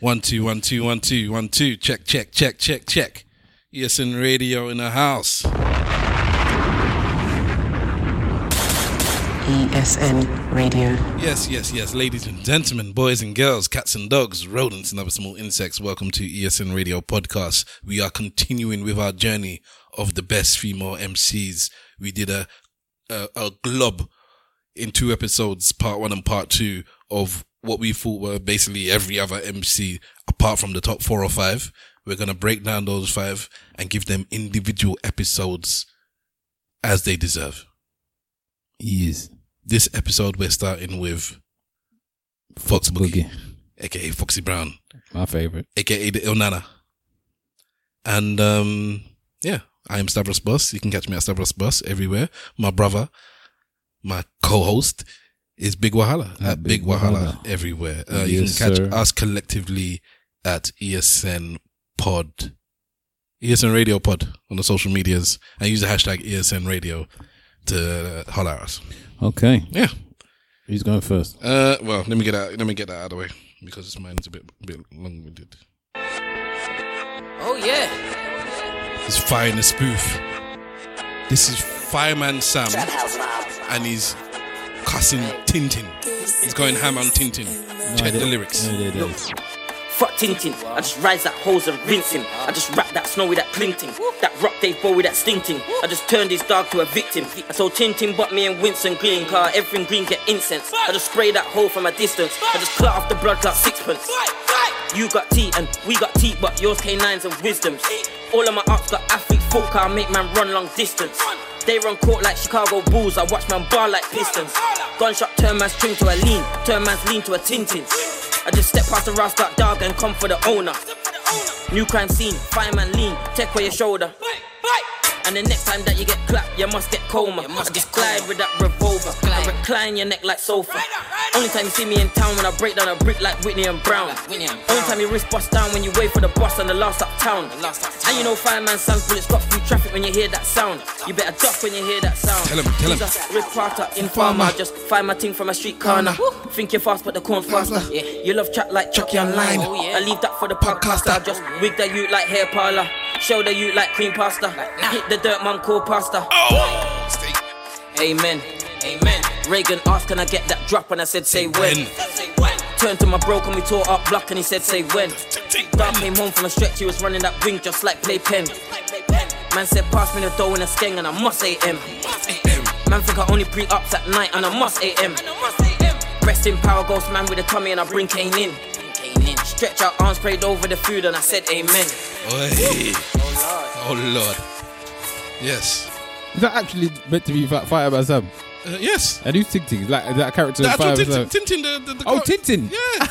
One two one two one two one two. Check check check check check. ESN Radio in the house. ESN Radio. Yes, yes, yes, ladies and gentlemen, boys and girls, cats and dogs, rodents and other small insects. Welcome to ESN Radio Podcast. We are continuing with our journey of the best female MCs. We did a a, a glob in two episodes, part one and part two, of what we thought were basically every other MC apart from the top four or five. We're gonna break down those five and give them individual episodes as they deserve. Yes. This episode we're starting with Fox Boogie, Boogie. aka Foxy Brown, My favorite. aka the Ill Na Na. And um yeah, I am Stavros Boss. You can catch me at Stavros Boss everywhere. My brother, my co-host is Big Wahala at, At Big, Big Wahala, Wahala. everywhere. Uh, Yes, you can catch sir. us collectively at ESN Pod, ESN Radio Pod on the social medias, and use the hashtag ESN Radio to uh, holler at us. Okay. Yeah. Who's going first? Uh, well, let me get that. Let me get that out of the way because it's mine's a bit, bit long-winded. Oh yeah. He's firing a spoof. This is Fireman Sam, and he's cussing Tintin. He's going ham on Tintin. Check the lyrics. No, they don't. Fuck Tintin. I just rise that hose and rinse him. I just rap that snow with that clinting. That rock Dave Bowie that stinting. I just turned his dog to a victim. I told Tintin, but me and Winston Green, car everything green get incense. I just spray that hole from a distance. I just cut off the blood clot sixpence. You got teeth and we got teeth, but yours canines and wisdoms. All of my ups got athlete foot car, make man run long distance. They run court like Chicago Bulls, I watch man bar like Pistons. Gunshot turn man's string to a lean, turn man's lean to a tintin. I just step past the rascal dog and come for the owner. New crime scene, fireman lean, take away your shoulder. And the next time that you get clapped, you must get coma. I just glide with that revolver I recline your neck like sofa. Only time you see me in town when I break down a brick like Whitney and Brown. Only time you wrist bust down when you wait for the bus on the last uptown. And you know fireman sounds bullets stop through traffic when you hear that sound. You better duck when you hear that sound. Tell him, tell him. He's a Rick Carter, informer. Just find my thing from a street corner. Think you're fast, but the corn's faster. Yeah. You love chat like Chucky online. I leave that for the podcaster. I just wig the youth like hair parlor. Show the youth like cream pasta. Hit the dirt man called pasta. Oh. Amen. Amen. Reagan asked, can I get that drop? And I said, say when. Turned to my bro, and we tore up block, and he said, say when. Dog came home from a stretch, he was running that wing just like play pen. Man said, pass me the dough in a skeng, and I must AM. Man think I only pre ups at night, and I must AM. Rest in power, ghost man with a tummy, and I bring Kane in. Stretch out arms, prayed over the food, and I said, Amen. Oi. Oh Lord. Oh Lord. Yes. Is that actually meant to be Fi- Fireman Sam? Uh, yes. And who's Tintin? Like that character The actual Tintin. Tintin. The, the, the Oh, co- Tintin. Yeah.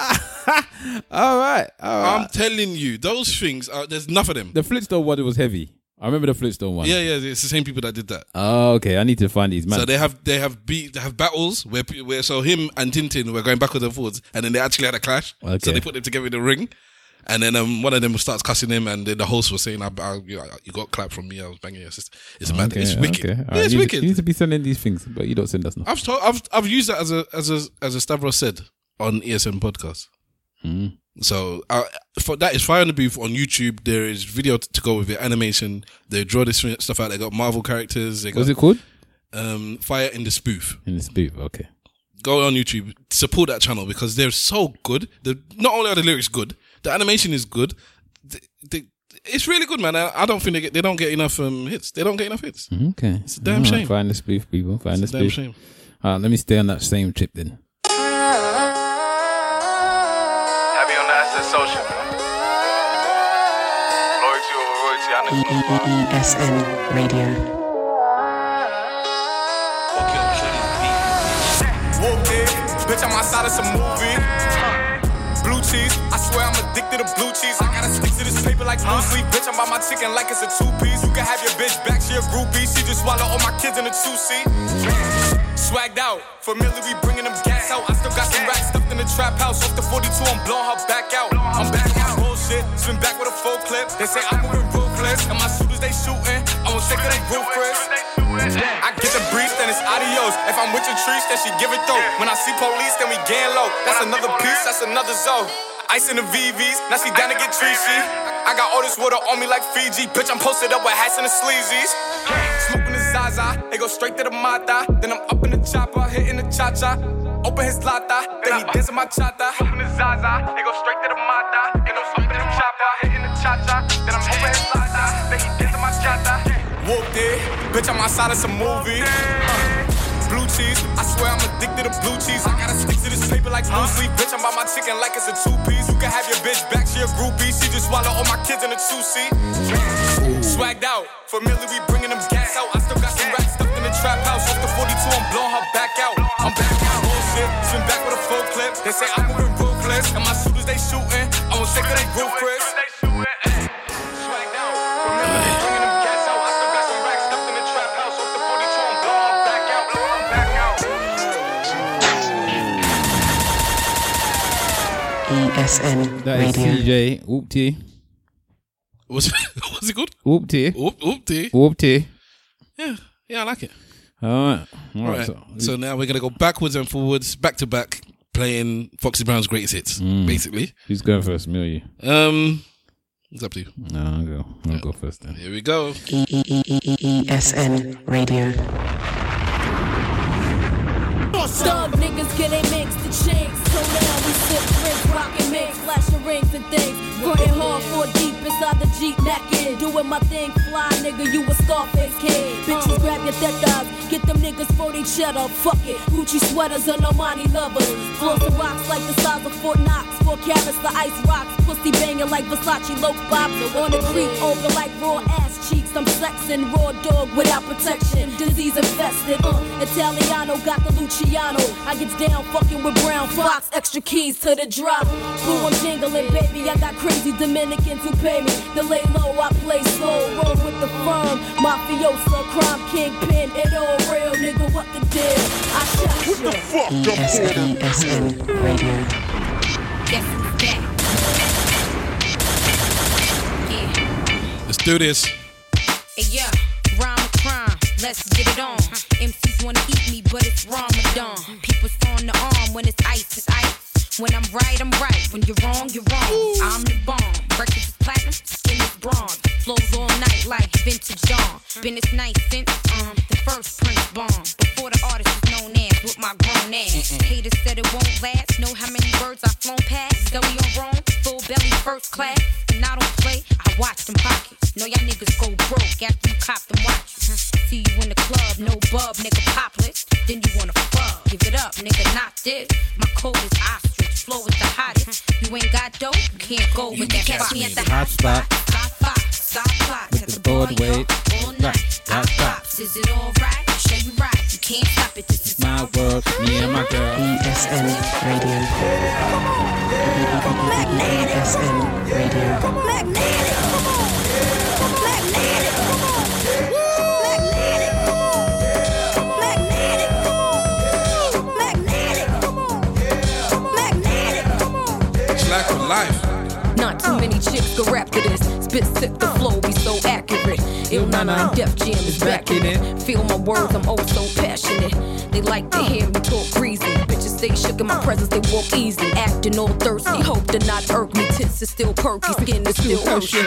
All right. All right. I'm telling you, those things are. There's enough of them. the Flintstone one was heavy. I remember the Flintstone one. Yeah, yeah. It's the same people that did that. Oh, okay. I need to find these man. So they have they have beat they have battles where where so him and Tintin were going backwards and forwards, and then they actually had a clash. Okay. So they put them together in the ring, and then um, one of them starts cussing him, and then the host was saying, I, I, you got clapped from me. I was banging your sister. It's mad. okay, It's wicked. okay. Yeah, it's you, wicked. you need to be sending these things, but you don't send us nothing. I've told, I've I've used that as a as a as a Stavros said on ESN podcast. Mm. So uh, for that is Fire on the Booth on YouTube. There is video t- to go with it, animation. They draw this stuff out. They got Marvel characters. They got What's it called? um, Fire in the Spoof. In the spoof. Okay. Go on YouTube, support that channel because they're so good. The not only are the lyrics good, the animation is good. The, the, it's really good, man. I, I don't think they get they don't get enough um, hits. They don't get enough hits. Okay. It's a damn shame. Find the spoof, people. Find It's the a damn spoof. shame. All right, let me stay on that same trip then. Happy on the social, man. Loyalty over royalty, I know you know why. ESN Radio. Whoop bitch, I'm outside of some movie. Cheese, I swear I'm addicted to blue cheese. I gotta stick to this paper like blue sleep. Bitch, I'm by my chicken like it's a two piece. You can have your bitch back, she a groupie. She just swallow all my kids in a two seat. Swagged out, familiar, we bringing them gas out. I still got some racks stuffed in the trap house. Off the 42, I'm blowing her back out. I'm back out. Bullshit, spin back with a full clip. They say I'm moving ruthless, and my shooters they shooting. I won't take of they roof. I get the breeze, then it's adios. If I'm with your trees, then she give it though. When I see police, then we gang low. That's another piece, that's another zone. Ice in the VVs, now she down to get treachy. I got all this water on me like Fiji. Bitch, I'm posted up with hats and the sleazies. Smoking the Zaza, they go straight to the Mata. Then I'm up in the chopper, hitting the cha cha. Open his lata, then he dancing my chata. Smoking the Zaza, they go straight It, bitch, I'm outside of some movie. Uh, Blue cheese, I swear I'm addicted to blue cheese. I gotta stick to this paper like blue sleep. Bitch, I'm by my chicken like it's a two piece. You can have your bitch back, she a groupie. She just swallow all my kids in a two seat. Swagged out, familiar, we bringing them gas out. I still got some racks stuffed in the trap house. Off the 42, I'm blowing her back out. I'm back out, bullshit. Swim back with a full clip. They say I'm moving ruthless, and my shooters they shooting. I was sick of they roof, ESN That is Radio. CJ. Oopty. What's what's it called? Oopty. Oop, oopty. Oopty. Yeah, yeah, I like it. All right. All All right. right. So, So now we're gonna go backwards and forwards, back to back, playing Foxy Brown's greatest hits, basically. who's going first? Me or you? Um, it's up to you. No, I'll go. I'll go first then. Here we go. ESN Radio. Thug niggas get they mix the chinks. Flashing and things. Frontin' hard for deep inside the Jeep necking. Doing my thing, fly nigga, you a Scarface kid. Bitches grab your dead tetas, get them niggas for they cheddar. Fuck it, Gucci sweaters and Armani lovers. Flossing rocks like the size of Fort Knox. Four carats, the ice rocks. Pussy banging like Versace low bops. On the creek, open like raw ass cheeks. I'm sexing, raw dog without protection. Disease infested, uh. Italiano got the Luciano. I gets down fucking with Brown Fox. Extra keys to the drop. Who I'm jingling, baby. I got crazy Dominicans who pay me. The lay low, I play slow. Roll with the firm. Mafiosa, crime kingpin. It all real, nigga. What the deal? I shot shit. ESN, ESN Radio. Guess who's back? Yeah. Let's do this. Hey, yeah, rhyme or crime, let's get it on. MCs wanna eat me, but it's Ramadan. People on the arm when it's ice, it's ice. When I'm right, I'm right. When you're wrong, you're wrong. I'm the bomb. Breakfast is platinum, skin is bronze. Flows all night like vintage dawn. Been this nice since um the first Prince bomb. Before the artist was known as with my grown ass. Haters said it won't last. Know how many birds I've flown past? Zoe on Rome, full belly, first class. And I don't play, I watch them pockets. Know y'all niggas go broke after you cop them watches. See you in the club, no bub, nigga popless. Then you wanna fuck, give it up, nigga, not this. Dope, you can't go with that catch catch me me at the at hot spot. hot Stop five, stop With at the the board boy weight. up all night. Right, I right, pops, is it alright? Show you right, you can't stop it. This is My world, me and my girl. ESN Radio. ESN Radio. Slack go rap to this. Spit sick, the flow be so accurate. Ill Na Na and Def Jam is back in it. Feel my words, I'm oh so passionate. They like to hear me talk greasy. Bitches stay shook in my presence, they walk easy. Acting all thirsty, hope to not irk me. Tits is still perky, skin is still hershey.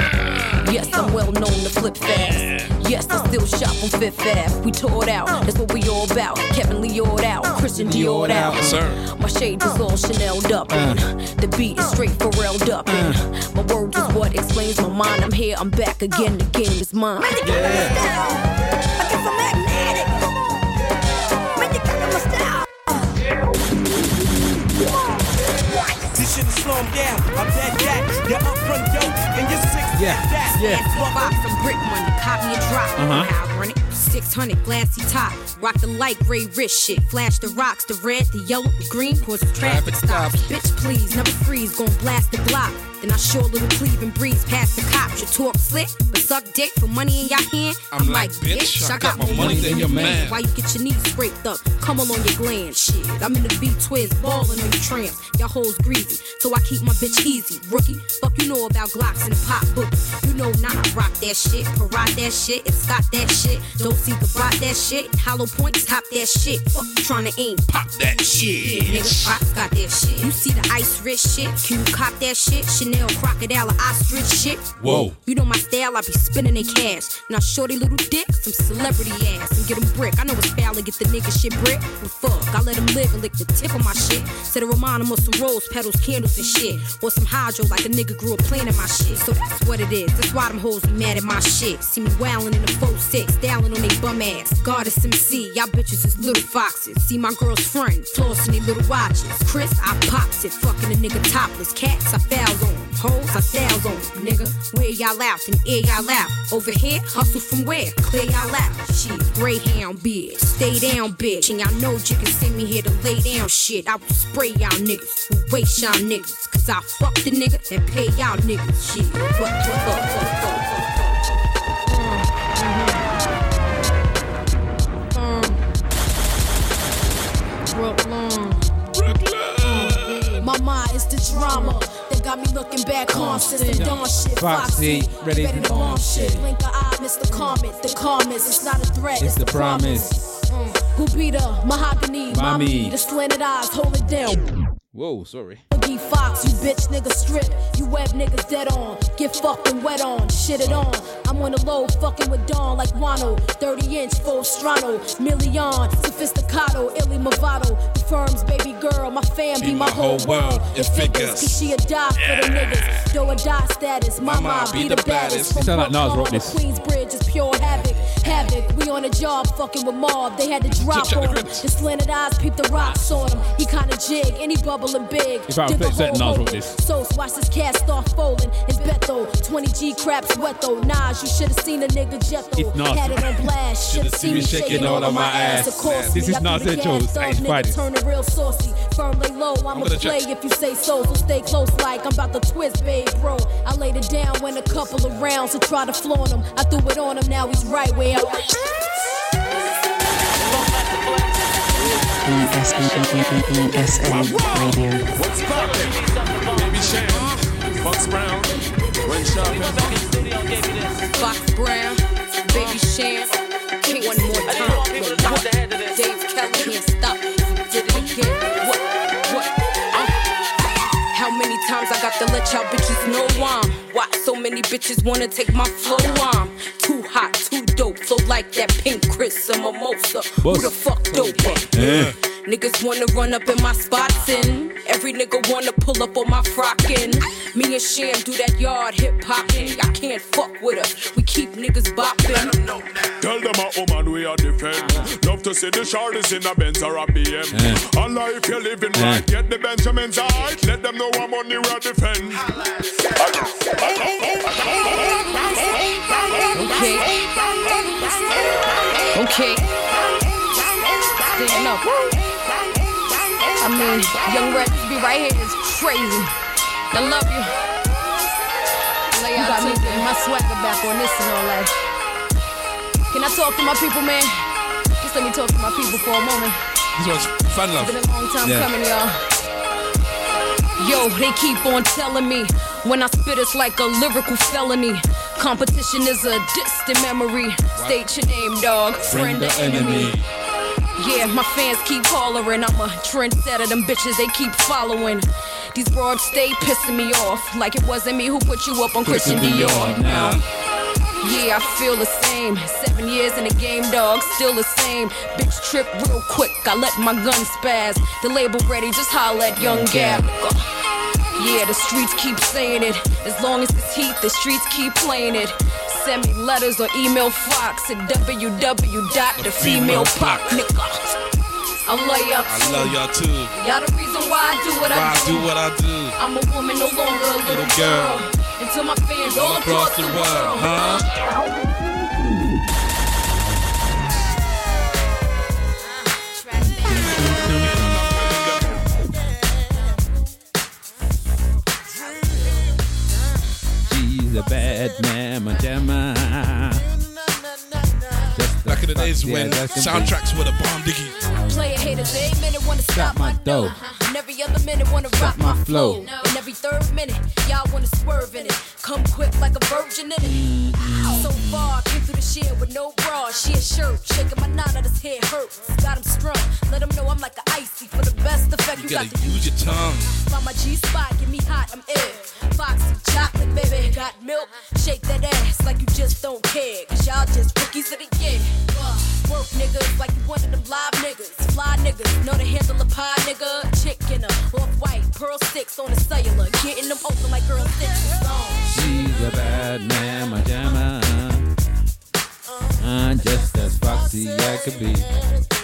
Yes, I'm well known to flip fast. Yes, I still shop on Fifth Ave. We tore it out, that's what we all about. Cavalli'd out, Christian Dior out. Yes. My shade is all Chanel'd up, and the beat is straight Pharrell'd up. And my words is what explains my mind. I'm here, I'm back again, the game is mine. This shit is slowing down. I'm dead that. You're up front dope and you're six Yeah, that. yeah. Box some brick money, copy and drop. Uh-huh. How I run it. 600 glassy top. Rock the light gray wrist shit. Flash the rocks, the red, the yellow, the green. Cause the traffic stops. Bitch, please, never freeze. Gon' blast the block. Then I sure little cleave and breeze past the cops. You talk slick, but suck dick for money in your hand. I'm like, bitch, I got more money than your man. Why you get your knees scraped up? Come on your gland. Shit, I'm in the B twist, ballin' on you tramps. Y'all hoes greasy, so I keep my bitch easy. Rookie, fuck you know about Glocks and the pop book. You know not I rock that shit, parade that shit, and Scott that shit. Don't see the bot that shit. Hollow points, top that shit. Fuck trying to aim, pop That Yeah, shit. nigga, Pop got that shit. You see the ice rich shit? Can you cop that shit? Chanel, crocodile, or ostrich shit? Whoa. You know my style, I be spinning in cash. Now shorty little dick, some celebrity ass, and get 'em brick. I know it's foul to get the nigga shit brick, but fuck, I let him live and lick the tip of my shit. Said to remind him of some rose petals, candles and shit, or some hydro like a nigga grew up playing in my shit. So that's what it is. That's why them hoes be mad at my shit. See me wildin' in the 4-6, styling on they bum ass. Goddess MC, y'all bitches is little foxes. See my girl's friend, flossing they little watches. Chris, I pops it, fucking a nigga topless. Cats, I fouls on. Hoes, I styles on. Nigga, where y'all out and air y'all out. Over here, hustle from where? Clear y'all out. Shit, Greyhound bitch, stay down bitch. And y'all know you can send me here to lay down shit. I will spray y'all niggas, who waste y'all niggas. Cause I fuck the nigga and pay y'all niggas. Shit, what, what, what. Brooklyn. Is the drama that got me looking back on since the dawn shit. Foxy, ready for to bomb shit. Blink an eye, Mr. Comet, the calmest. It's not a threat, It's the promise. Mm. Who be the mahogany, mommy, Mommy. the slanted eyes, hold it down. Whoa, sorry. Boogie Fox, you bitch nigga strip. You web niggas dead on. Get fucking wet on. Shit it on. I'm on the low, fucking with Dawn like Wano. 30 inch, full strano. Million, sophisticato, illy movado. The firm's baby girl, my fam be, my, whole world. It figures, cause she a die for the niggas. Though a die status, mama, be, the baddest. It sound like Nas wrote this. Queensbridge is pure havoc. Havoc, we on a job fucking with Mob. They had to drop on him. credits. The slanted eyes peep the rocks on him. He kinda jig, any bubbling big. If I Dig a reflect that, hole, Nas wrote hold this. So watch this cat start folding. It's Beto, 20G craps wet though. Nas, you should've seen a nigga jet though. Nas- Had it on blast, should've seen me shaking all on my ass. Of course, This is I Nas the Echoes, gas thug Ace nigga, Fighters. Turning real saucy, firm lay low. I'ma gonna play check. if you say so. So stay close, like I'm about to twist, babe, bro. I laid it down when a couple of rounds to try to flaunt him. I threw it on him, now he's right where I. ESN Radio. What's poppin'? Baby Brown, Brown, Baby King one more time. Dave Kelly can't stop. Did it again. What? What? Uh. How many times I got to let y'all bitches know I'm? Why so many bitches wanna take my flow? I'm too hot, like that pink Chris or mimosa. Who the fuck dope? Niggas wanna run up in my spots and every nigga wanna pull up on my frockin'. Me and Sham do that yard hip hopping. I can't fuck with us. We keep niggas bopping. Tell them a woman we are defend. Love to see the shorties in a Benz or a BM. Allah, eh. if you're living right, eh. get the Benjamins right. Let them know I'm on the road defend. Okay. Okay. Stand up. I mean, young Red just be right here is crazy. I love you. You got me getting my swagger back on this and all that. Can I talk to my people, man? Just let me talk to my people for a moment. This one's fan love. Been a long time Yeah. coming, y'all. Yo, they keep on telling me when I spit it's like a lyrical felony. Competition is a distant memory. State your name, dog. Friend or enemy. Yeah, my fans keep hollering. I'm a trendsetter. Them bitches, they keep following. These broads stay pissing me off. Like it wasn't me who put you up on Christian Dior. Now, yeah, I feel the same. Seven years in the game, dog, still the same. Bitch trip real quick, I let my gun spaz. The label ready, just holla at Young Gab. Yeah, the streets keep saying it. As long as it's heat, the streets keep playing it. Send me letters or email Fox at www.thefemalepop, nigga. I love y'all I too. love y'all too. Y'all the reason why I do what Why I I do. do what I do. I'm a woman, no longer a little, Little girl. girl. Until my fans all, All across the world, huh? A bad man, jamma. Back in the days when soundtracks were the bomb diggy. Player haters, they ain't minute wanna stop, my my dough. dough. And every other minute wanna rock my my flow. flow. And every third minute, y'all wanna swerve in it. Come quick like a virgin in it. So far, came through the shit with no bra. she a shirt, shaking my knot at his head hurts. Got him strung, let him know I'm like a icy. For the best effect, You you, gotta got to use your tongue. Find my G spot, get me hot, I'm ill. Foxy chocolate, baby, got milk. Shake that ass like you just don't care. Cause y'all just rookies of the year. Uh, work niggas like you one of them live niggas. Fly niggas, know to handle a pie nigga. Chick in a off white, pearl sticks on the cellular. Getting them open like girl six. She's a bad man, my jammer. I'm just as foxy as I could be.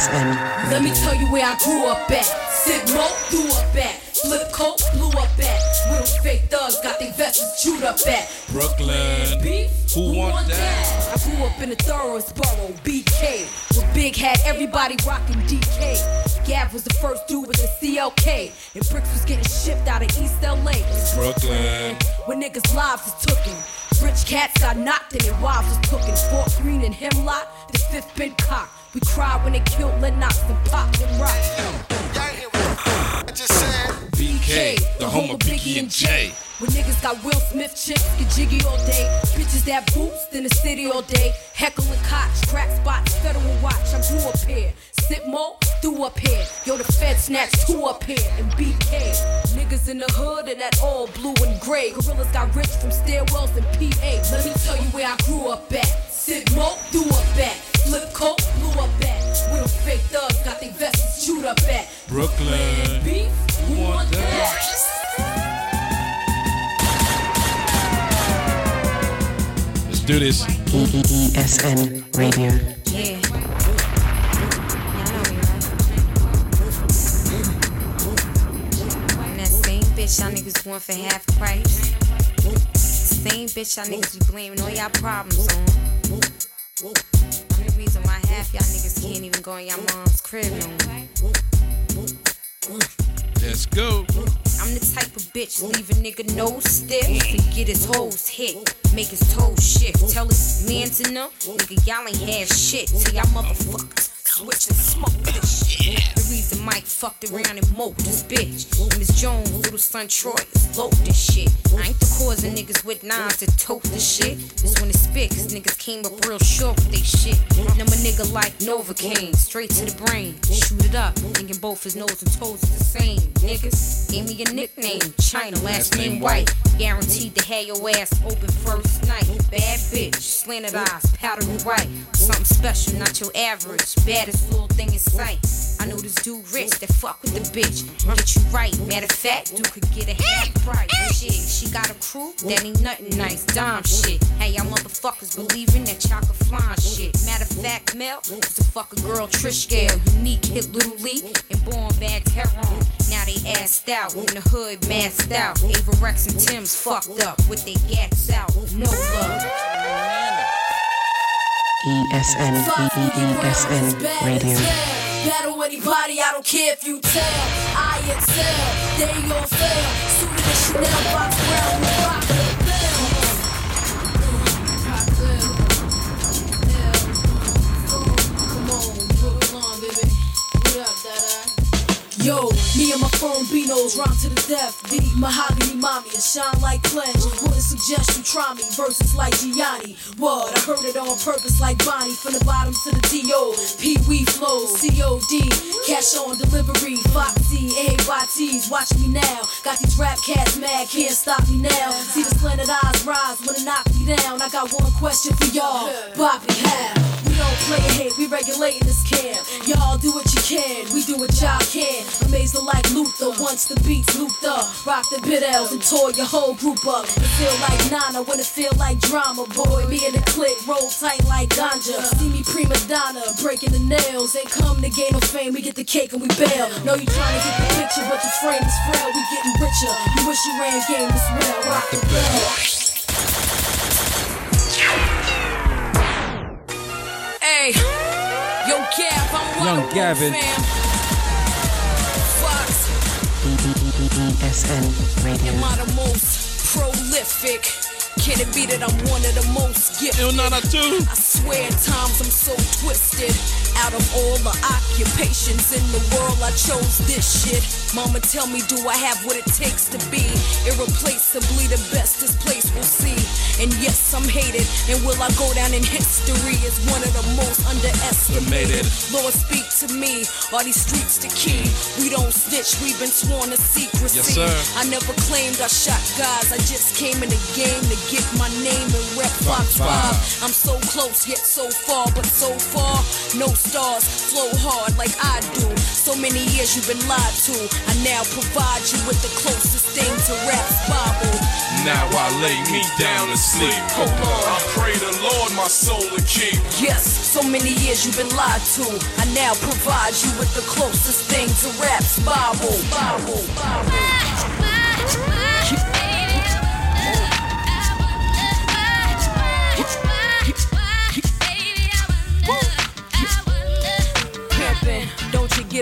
ESN Let me tell you where I grew up at. Sigma threw up at. Flip coat blew up at. Real fake thugs got their vests chewed up at. Brooklyn. Beef? Who want that? I grew up in the thoroughest borough, BK. Where Big had everybody rocking DK. Gav was the first dude with the CLK. And Bricks was getting shipped out of East LA. Brooklyn. When niggas' lives was tooken. Rich cats got knocked and their wives was cooking. Fort Greene and Hemlock, the fifth been cocked. We cried when they killed Lennox and Pop and Rock. BK, the home of Biggie and Jay. When niggas got Will Smith chicks, get jiggy all day. Bitches that boost in the city all day. Heckler & Koch, crack spots, federal watch. I grew up here. Sit mo, threw up here. Yo, the Fed snatched two up here. And BK. Niggas in the hood and that all blue and gray. Gorillas got rich from stairwells and PA. Let me tell you where I grew up at. Sit mo, threw up at. Flip coat, blew up at. Real fake thugs got their vests chewed up at. Brooklyn. Beef, who want want that? Let's do this. ESN Radio. Yeah. Yeah, I know me, right? And that same bitch y'all niggas want for half price. Same bitch y'all niggas be blaming all y'all problems on. Half y'all niggas can't even go in y'all mom's crib no more. Let's go. I'm the type of bitch leave a nigga no stiff and get his hoes hit, make his toes shift. Tell his mans in them, nigga y'all ain't have shit till y'all motherfuckers switch and smoke this shit. The reason Mike fucked around and moped this bitch. And Miss Jones, little son Troy, low this shit. I ain't the cause of niggas with nines to tote this shit. This when it spit, cause niggas came up real short with they shit. Now my nigga like Novocaine, straight to the brain. Shoot it up, thinking both his nose and toes is the same. Niggas, gave me a nickname, China, last name White. Guaranteed to have your ass open first night. Bad bitch, slanted eyes, powdery white. Something special, not your average. Baddest little thing in sight. I know this dude rich that fuck with the bitch. Get you right. Matter of fact, dude could get a half price. Oh, shit, she got a crew that ain't nothing nice. Dime shit. Hey, y'all motherfuckers believing that y'all can fly shit. Matter of fact, Mel used a fuck a girl Trish Gale. Unique hit Little Lee and born back heroin. Now they assed out in the hood, masked out. Ava Rex and Tim's fucked up with their gats out. No love. ESN ESN Radio. Battle anybody, I don't care if you tell. I excel, they fail. Suited Chanel, box brown, rock? Yo, me and my phone Beanos rhyme to the death. Diddy mahogany mommy and shine like pledge. Wouldn't suggest you try me verses like Gianni. What? I heard it on purpose like Bonnie from the bottom to the D.O. Pee Wee flows, C.O.D. Cash on delivery, Foxy, A.Y.T's. Watch me now. Got these rap cats mad, can't stop me now. See the slanted eyes rise when it knock me down. I got one question for y'all. Bobby, how? We don't play it we regulating this camp. Y'all do what you can, we do what y'all can. Amazing like Luther, once the beats looped up. Rock the bit L's and tore your whole group up. It feel like Nana when it feel like drama, boy. Me and the clique roll tight like ganja. See me prima donna, breaking the nails. Ain't come to gain no fame, we get the cake and we bail. Know you trying to get the picture, but your frame is frail. We getting richer. You wish you ran game this well. Rock the bell. Hey, yo, Gav, I'm Young Waterworld Gavin. Fox, ESN Radio. am I the most prolific? Can it be that I'm one of the most gifted? Ill Na Na too. I swear at times I'm so twisted. Out of all the occupations in the world, I chose this shit. Mama, tell me, do I have what it takes to be irreplaceably the best this place will see? And yes, I'm hated. And will I go down in history as one of the most underestimated? Lord, speak to me. Are these streets the key? We don't snitch, we've been sworn to secrecy. Yes, sir. I never claimed I shot guys. I just came in the game to get my name and rep Fox 5. I'm so close yet so far, but so far, no stars flow hard like I do. So many years you've been lied to. I now provide you with the closest thing to rap's Bible. Now I lay me down to sleep. Hold on. I pray the Lord my soul to keep. Yes, so many years you've been lied to. I now provide you with the closest thing to rap's Bible. Bible. Bible. Pimpin',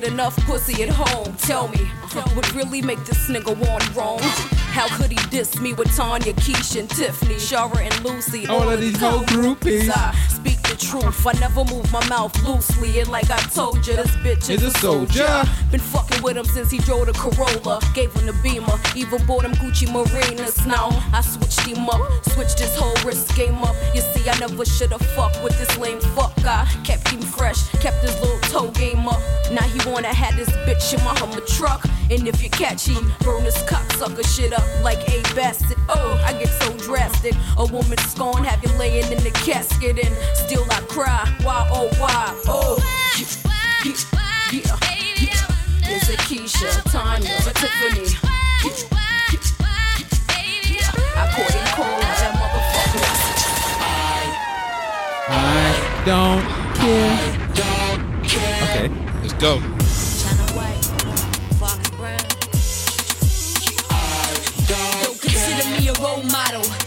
get enough pussy at home? Tell me, what really make this nigga want wrong? How could he diss me with Tanya, Keisha, and Tiffany, Shara, and Lucy? All of these whole groupies. I speak the truth. I never move my mouth loosely. And like I told you, this bitch is, Is a soldier. Been fucking with him since he drove the Corolla. Gave him the Beamer. Even bought him Gucci Marinas. Now I switched him up. Switched his whole wrist game up. You see, I never should've fucked with this lame fuck guy. Kept him fresh. Kept his little toe game up. Now he wanna have this bitch in my Hummer truck. And if you catch him, burn this cocksucker shit up like a bastard. Oh, I get so drastic. A woman scorn, have you laying in the casket, and still I cry. Why, oh, why? Oh, yeah, yeah, yeah. Is it Keisha, Tanya, or Tiffany? I caught him cold, that motherfucker. I don't care. Okay. Let's go. China White, Fox Brown. Don't consider me a role model.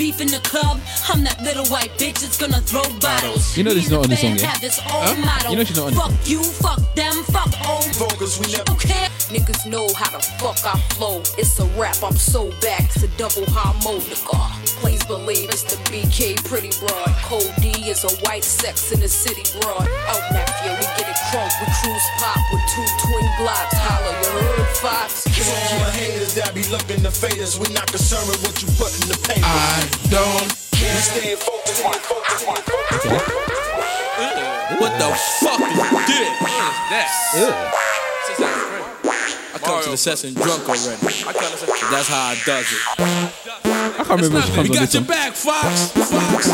If there's beef in the club, I'm that little white bitch that's gonna throw bottles. You know this is Me not on the song, fam yeah? Have this old motto. You know she's not on Fuck you, fuck them, fuck all. Focus, we never. Okay. Niggas know how the fuck I flow. It's a rap, I'm so back. It's a double harmonica. Please believe it's the BK pretty broad. Code D is a white sex in the city broad. Oh, Out nephew, we get it crunk. We cruise pop with two twin glocks. Holla, you heard Fox? For all the haters that be looking to fade us, we not concerned with what you put in the paper. I don't. we stay focused, stay focused, stay focused. What the fuck is this? What is that? I come to the session drunk already. That's how I does it. I can't remember which We comes on got this your one. back, Fox. Fox.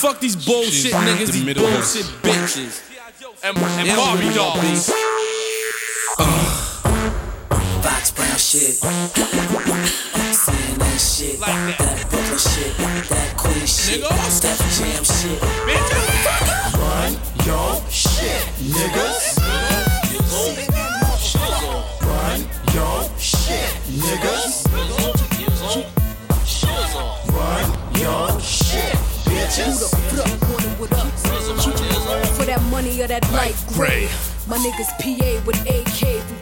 Fuck these bullshit She's niggas, the these middle bullshit bitches. And, and They don't Barbie really want dolls. Fox Brown shit. Saying that shit. Like that. That Brooklyn shit. That Queen shit. Nigga. Step Jam shit. Run your shit, niggas. Run your shit, niggas. That that light gray. My niggas PA with AK from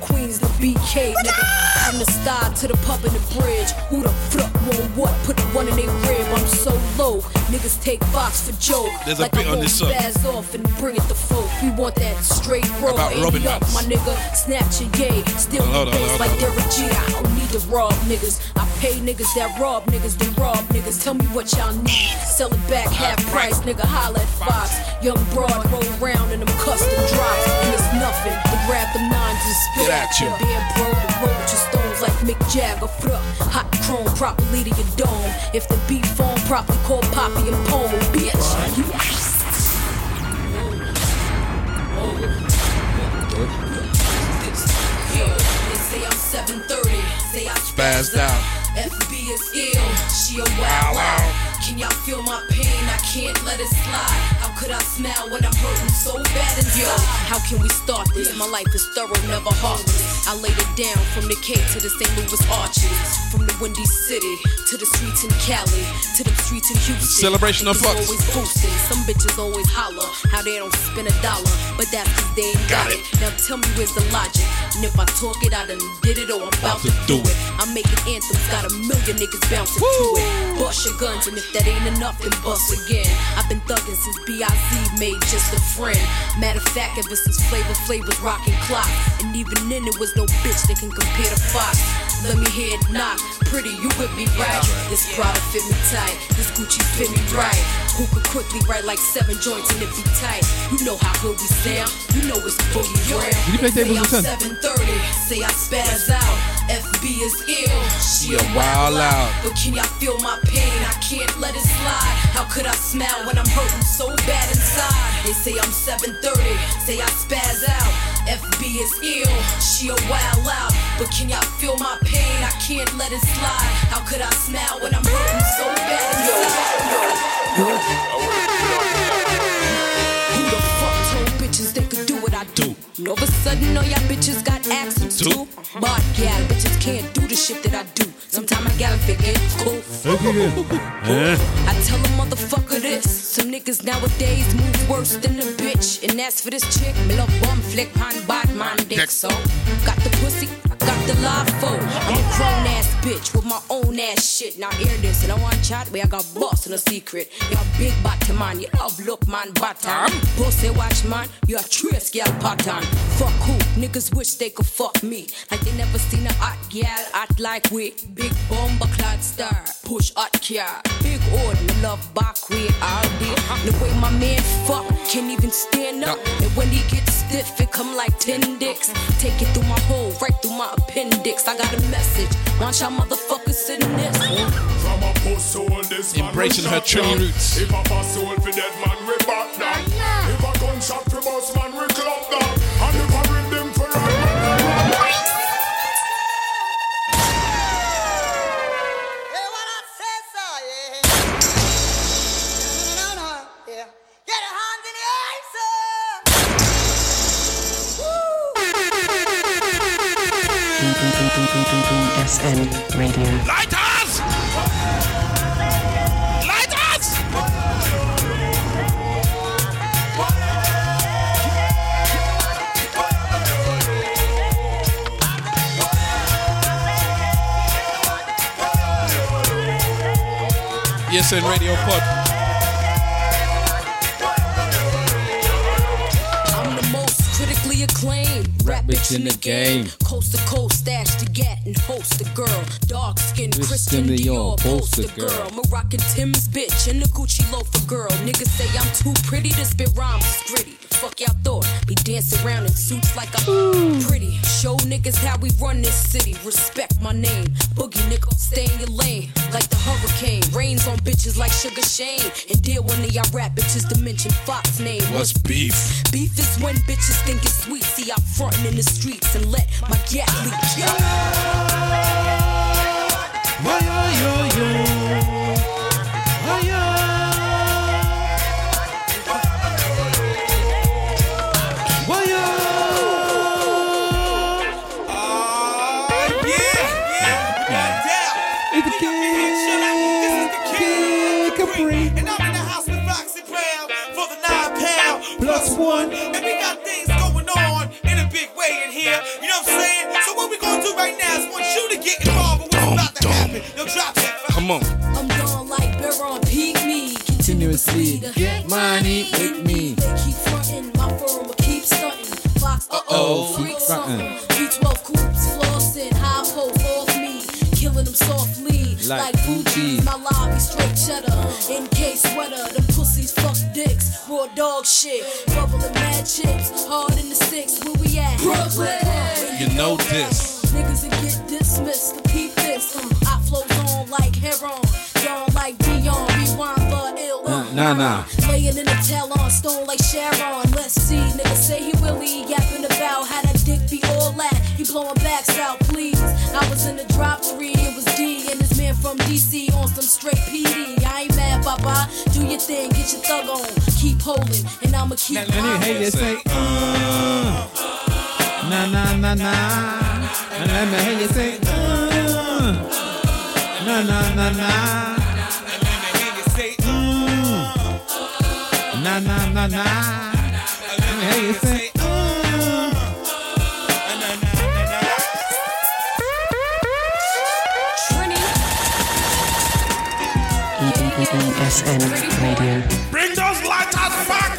BK, nigga. From the style to the pub and the bridge. Who the fuck want what? Put the one in their rib. I'm so low. Niggas take Fox for joke. There's a like bit I on this song. spaz off and bring it to folk. We want that straight raw. About Robin up, my nigga. Snatch your yay. Still on, bass hold like. Derek G. I don't need to rob niggas. I pay niggas that rob niggas to rob niggas. Tell me what y'all need. Sell it back half price, nigga. Holla at Fox. Young broad roll round in them custom drops. And it's nothing. Grab and spit Get at you. Bear bro to roll with your stones like Mick Jagger. Fruh. Hot chrome properly to your dome. If the beat form properly, call Poppy and Pole, bitch. Yeah, I'm 730. Say I Spazzed out. FB is ill, she a wow wow. Can y'all feel my pain? I can't let it slide. How could I smile when I'm hurting so bad inside? How can we start this? My life is thorough, never heartless. I laid it down from the Cape to the St. Louis Arches. From the Windy City, to the streets in Cali, to the streets in Houston. Celebration of Fox. Always boosting. Some bitches always holler how they don't spend a dollar, but that's cause they ain't got, it. Now tell me where's the logic? And if I talk it, I done did it or I'm about to do it. I'm making anthems, got a million niggas bouncing to it. Bust your guns, and if that ain't enough, then bust again. I've been thugging since B.I.Z. made just a friend. Matter of fact, ever since Flavor Flav was rocking clock, and even then it was no bitch that can compare to Fox. Let me hear it knock, pretty, you with me right. This Prada fit me tight, this Gucci fit me right. Who could quickly write like seven joints and it be tight? You know how good we sound, you know it's boogie round. Did you play Say I'm 730, say I spaz out. FB is ill, she a wild out. But can y'all feel my pain? I can't let it slide. How could I smile when I'm hurting so bad inside? They say I'm 730, say I spaz out. FB is ill, she a wild out. But can y'all feel my pain? I can't let it slide. How could I smile when I'm hurting so bad inside? And all of a sudden, all y'all bitches got accents too. But gal, bitches can't do the shit that I do. Sometimes I gotta figure it's cool. I tell a motherfucker this. Some niggas nowadays move worse than a bitch. And as for this chick, me love bum flick on Batman dick. So, got the pussy, I got the live phone. I'm a grown ass bitch with my own ass shit. Now hear this, and I want chat where I got boss in a secret. Y'all big bottom man, you love look man bottom. Pussy watch man, you a trace girl pattern. Fuck who, niggas wish they could fuck me. Like they never seen a hot gal act like we. Big bomber clad star, push hot car. Big old, me love back way all day. The way my man fuck, can't even stand up. And when he gets stiff, it come like ten dicks. Take it through my hole, right through my appendix. I got a message. Want y'all motherfuckers sitting this? From a soul, this Embracing her true roots. If a pass soul for dead man, we back down. If a gunshot for boss man, ESN Radio. Lighters! Lighters! ESN Radio Pod. In the game. Coast to coast, stash to get and host a girl. Dark skin, Christian Dior, poster girl. Moroccan Tim's bitch and the Gucci loafer girl. Niggas say I'm too pretty to spit rhymes, it's gritty. The fuck y'all thought? Be dancing around in suits like I'm pretty. Show niggas how we run this city. Respect my name. Boogie nigga, stay in your lane. Like the hurricane. Rains on bitches like Sugar Shane. And deal one of y'all rap bitches to mention Fox name. What's beef? Beef is when bitches think it's sweet. See, I'm frontin' in the streets and let my gat leak. It's Plus one. And we got things going on in a big way in here. You know what I'm saying? So what we gonna do right now is want you to get involved with what's about to happen. Yo, drop that. Come on. I'm gone like Baron me. Continuously get money with me. They keep frontin', my firm will keep stuntin'. Fox, uh oh, freak something. V12 coops, flossin', high post off me. Killing them softly, Like like Fugees. Fugees. My lobby straight cheddar, in case sweater. Them pussies dicks, raw dog shit. Bubbling mad chips, hard in the six. Where we at? Brooklyn. You know this. Niggas that get dismissed, the peep this. Um, I flows on like heron, gone like Dion, rewind for ill. Nah, nah, nah. Laying in the tail on stone like Sharon. Let's see, nigga say he really yapping about how that dick be all that. He blowing backs out, please. I was in the drop three, it was D and this man from DC on some straight PD. I ain't mad, Papa. Do your thing, get your thug on, keep holding, and I'ma keep. And then hey, you say, uh, na na na na. And let me hear you say, uh. na na na na. And then hear you say, uh, Na na na na. Let me hear you say. ESN Radio. Bring those lighters back!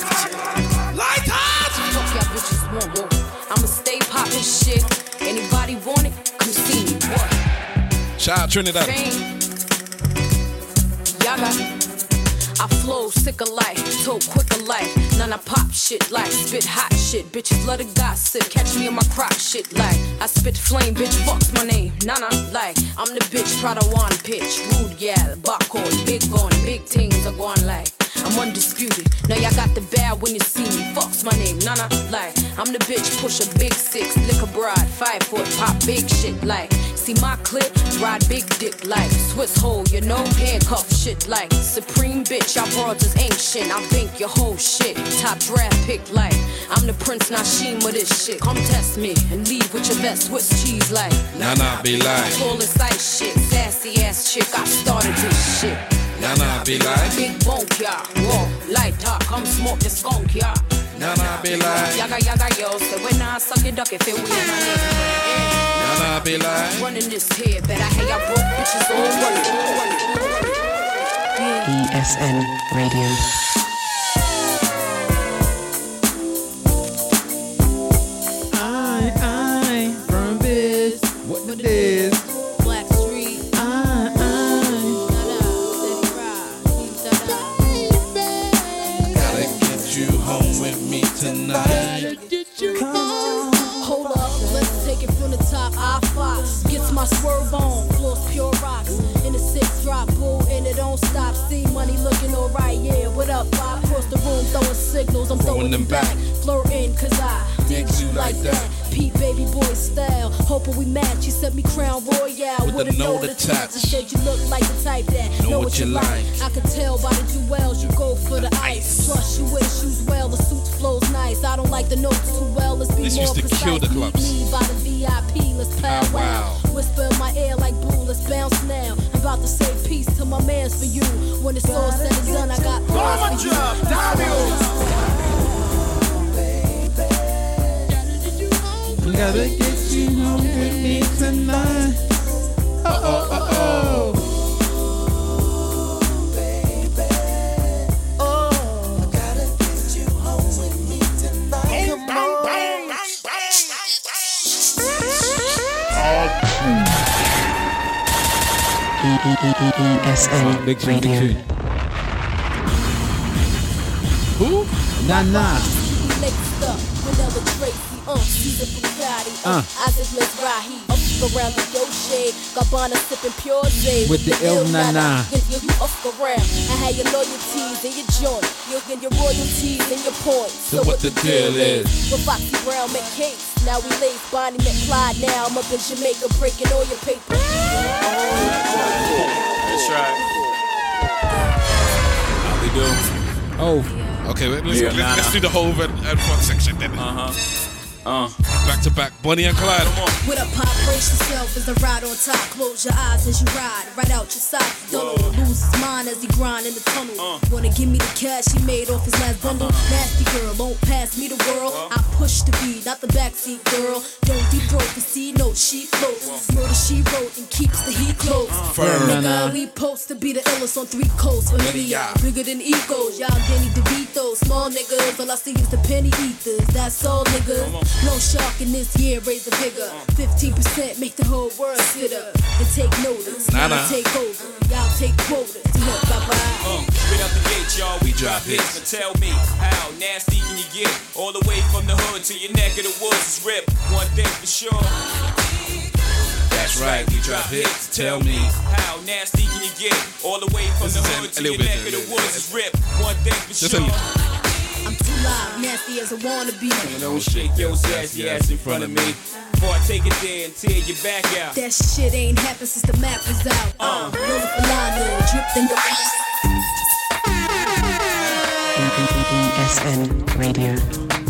Lighters! Fuck y'all bitches want, whoa. I'ma stay poppin' shit. Anybody want it? Come see me. What? Shout out Trinidad. Fame. Y'all got. I flow sick of life, so quick of life. None I pop shit like spit hot shit. Bitches love to gossip, catch me in my crop shit like I spit flame, bitch. Fuck my name, Na Na like I'm the bitch. Prada one pitch, rude yeah, the barcode, big on, big things are going like. I'm undisputed. Now y'all got the bad when you see me. Fuck's my name, Na Na. Like, I'm the bitch, push a big six, lick a broad, five foot, pop big shit. Like, see my clip, ride big dick. Like, Swiss hole, you know, handcuff shit. Like, supreme bitch, y'all broads is ancient. I think your whole shit. Top draft pick, like, I'm the Prince Naseem with this shit. Come test me and leave with your best Swiss cheese. Like, Nah, nah, be like. Flawless ice shit, sassy ass chick. I started this shit. Nah, nah, be like. Big bonk, yeah. Whoa, light talk, come smoke the skunk, yeah. Nah, nah, be like. Yaga yaga yo, so when I suck your duck, if it win, Nah, nah, be like. running this here, better have y'all broke bitches all running, all running, all running. ESN Radio. With the Ill Na Na. I had your loyalties in your joint, you and your royalties and your points. So what the deal is? With Foxy Brown make case, now we lace Bonnie McFly, now I'm up in Jamaica breaking all your papers. That's right. How we do? Oh. Okay, let's, Yeah, let's, nah, let's nah. do the whole red and front section then. Uh huh. Uh. Back to back, Bonnie and Clyde. With a pop, brace yourself as the ride on top. Close your eyes as you ride, right out your side. Don't lose his mind as he grind in the tunnel. Wanna give me the cash he made off his last bundle? Uh-huh. Nasty girl, won't pass me the world. I push the beat, not the backseat girl. Don't deep throat the C note, she floats. Murder she wrote and keeps the heat close. Firm. Nigga, we post to be the illest on three coasts. Familiar, bigger than egos. Y'all Danny DeVito, small niggas. All I see is the penny ethers. That's all niggas. No shark in this year, raise the bigger. 15% make the whole world sit up and take notice. Nah, Now nah. take over. Y'all take quotas. Look, bye bye. Uh, straight out the gate, y'all. We drop hits. Now tell me, how nasty can you get? All the way from the hood to your neck of the woods is ripped. One thing for sure. That's right, we drop hits. Tell me. How nasty can you get? All the way from This the is a- hood a to little your bit, neck of the little woods is ripped. One thing for Just a sure. little. I'm too loud, nasty as I wanna be. Don't shake your sassy ass in front of me. Before I take it there and tear your back out. That shit ain't happened since the map was out. Uh, Lola Falana, dripped in the ESN Radio.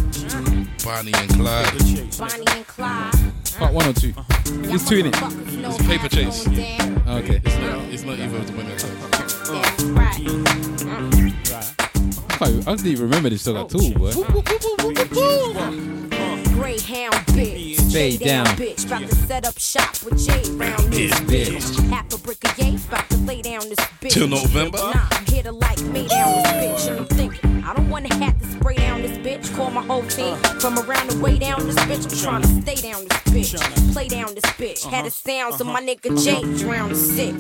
Bonnie and Clyde. Bonnie and Clyde. Part one or two? It's two in it. Motherfuckers know It's paper chase. going. Okay. It's not, it's not either of the Bonnie and Clyde. Right. I can't- I didn't even remember this song at all, boy. Greyhound bitch. Stay down. bitch. About to set up shop with Jay round this This bitch. Half a brick of yay. About to lay down this bitch. Till November? Nah, I'm here to like lay down this bitch. And I'm thinking, I don't want to have to spray down this bitch. Call my whole team uh. from around the way down this bitch. I'm trying to stay down this bitch. Play down this bitch. Had a sound so my uh-huh. nigga Jay uh-huh. drown the six.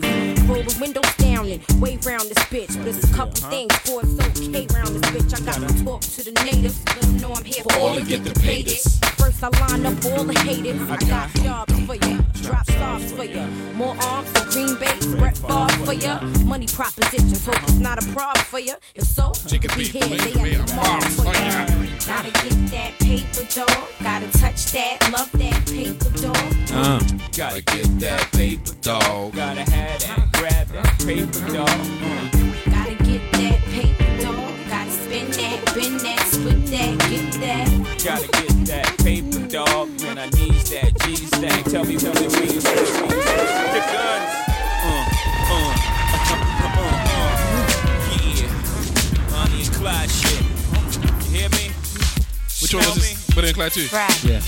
Roll the windows down and wave round this bitch. But it's a couple uh-huh. things before it's okay round this bitch. I gotta talk to the natives. Let them know I'm here for all to get the paid. First I line up all the haters. I got jobs for ya, drop stars for ya. More arms for Green Bay, Brett Favre for ya. Money propositions, hope it's not a problem for ya. If so, you could be here, they at the mall for ya. Gotta get that paper dog, gotta touch that, love that paper dog. Uh. Gotta get that paper dog. Gotta have that, grab that paper dog. Gotta get that paper dog, gotta spin that, bend that, split that, get that. Gotta get that paper dog. When I need that G stack. Tell me, tell me, we the guns. Uh, uh, uh, uh, yeah. Bonnie and Clyde shit. You hear me? Which one was this? Bonnie and Clyde too? Yeah.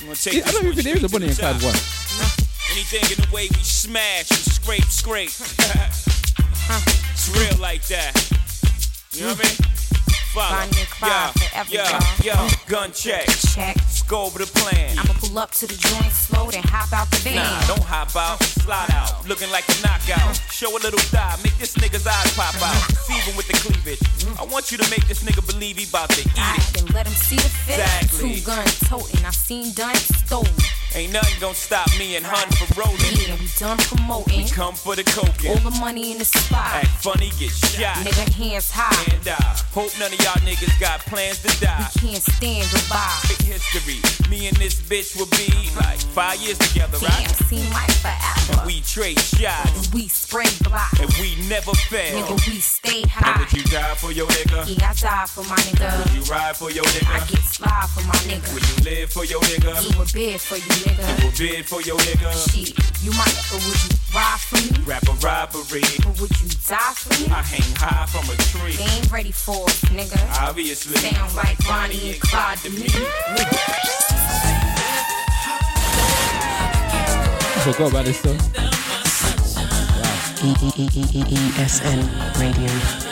I'm gonna take Yeah, I don't even think there is a Bonnie and Clyde one. Anything in the way we smash and scrape, scrape. it's real like that. You know what I mean? Follow. Bonnie and Clyde yeah, yeah, yeah. Gun check. Check. Let's go over the plan. I'ma pull up to the joint slow, then hop out the van. Nah, don't hop out, slide out, looking like a knockout. Show a little thigh, make this nigga's eyes pop out. See him with the cleavage. I want you to make this nigga believe he about to eat I it. can let him see the fit. Exactly. Two guns toting, I seen done stolen. Ain't nothing gonna stop me and Hun from rolling. Yeah, we done promoting. Come for the coke. All the money in the spot. Act funny, get shot. Nigga, hands high. And I hope none of y'all niggas got plans to die. We can't stand goodbye. Big history. Me and this bitch will be like five years together, Damn, right? seem like forever. And we trade shots. We spray block. And we never fail. Nigga, we stay And high. would you die for your nigga? Yeah, I die for my nigga. Would you ride for your nigga? I get sly for my nigga. Would you live for your nigga? Do a bid for you, nigga. Do a bid for your nigga? Shit, you my nigga, would you ride for me? Rap a robbery. Or would you die for me? I hang high from a tree. They ain't ready for us, nigga. Obviously. Sound like Bonnie and Clyde to me. I forgot about this song. ESN Radio.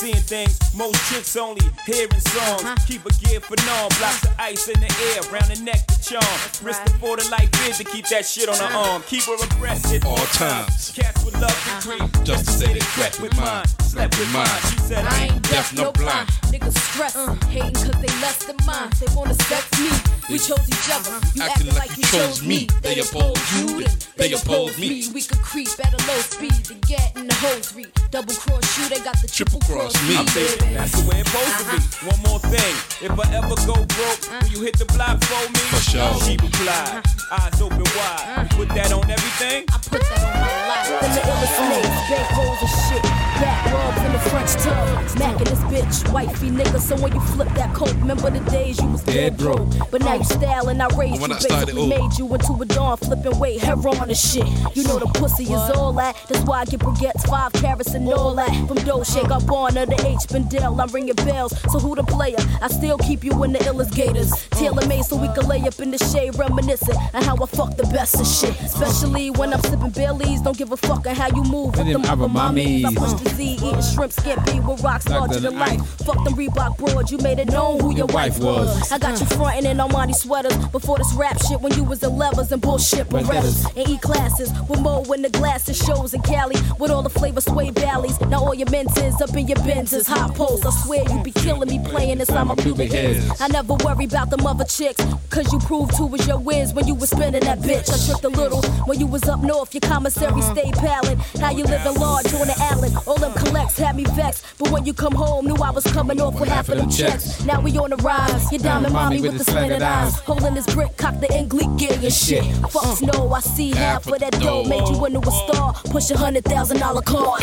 Seeing things, most chicks only hearing songs. Keep a gear for norm, blocks of ice in the air, round the neck to charm. Risk the for the life bid to keep that shit on her arm. Keep her aggressive All times. Cats with love and uh-huh. creep, Just to say they crept with mine, slept with mine. She said I ain't deaf, no no blind. blind. Niggas stress, uh. hating cause they less than mine. They wanna sex me. We chose each other. Uh-huh. You Acting acting like like you you chose chose me. me. They They oppose oppose you, you, then then they they oppose oppose me. me. We could creep at a low speed to get in the hosiery. Double cross you, they got the triple cross me. I think that's the way it's supposed to be. Uh-huh. One more thing, if I ever go broke, will you hit the block for me? For sure. She replied, uh-huh. eyes open wide. You put that on everything? I put that on my life. Then the illest niggas, bankrolls and shit. Back rubs in the French tub. Macking this bitch, wifey nigga. So when you flip that coat, remember the days you was dead Dead broke. broke. But now you styling, I raised When you, I started, basically oh. made you into a dawn flipping weight, heroin and shit. You know the pussy is all that. That's why I get baguettes, five carats and all that. From dough shake up on her, the H I'm ringing bells. So who the player? I still keep you in the illest gators. Tailor made so we can lay up in the shade, reminiscing on how I fuck the best of shit. Especially when I'm sipping Baileys, don't give a fuck on how you move with Them other mommies. I push the Z, eating shrimp scampi with rocks Larger than life. Fuck them Reebok broads, you made it known who your wife was. I got you frontin' in Armani sweaters before this rap shit when you was in levers and bullshit Berettas and E classes with Mo in the glasses shows in Cali with all the flavor sway valleys. Now all your mentors up in your Benzes, hot poles. I swear you be killing me playing inside my pubic hairs. I never worry about them other chicks, cause you proved who was your whiz when you was spinning that bitch. I tripped a little when you was up north, your commissary uh-huh. stayed pallid. Now you living large on the island, all them collects had me vexed. But when you come home, knew I was coming off with half of them checks. Now we on the rise, your diamond mommy with the slanted eyes. Holding this brick, cock the English gear and shit. Fuck uh, no, I see half of that dough. Made you into a star, push a hundred thousand dollar car.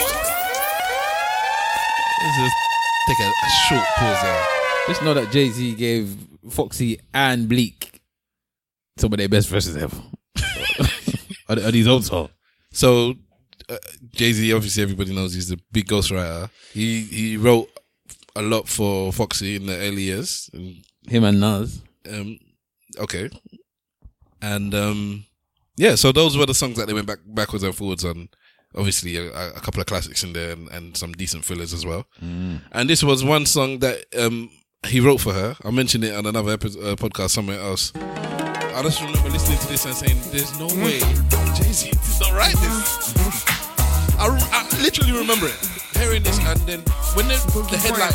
just take a, a short pause there. Just know that Jay Z gave Foxy and Bleek some of their best verses ever. on, on his own song. So uh, Jay Z, obviously, everybody knows he's the big ghostwriter. He he wrote a lot for Foxy in the early years. And, Him and Nas. um, okay, and um, yeah. So those were the songs that they went back backwards and forwards on. Obviously, a, a couple of classics in there and, and some decent fillers as well. Mm. And this was one song that um, he wrote for her. I mentioned it on another episode, uh, podcast somewhere else. I just remember listening to this and saying, "There's no way Jay Z did not write this." I, I literally remember it, hearing this, and then when the, the headline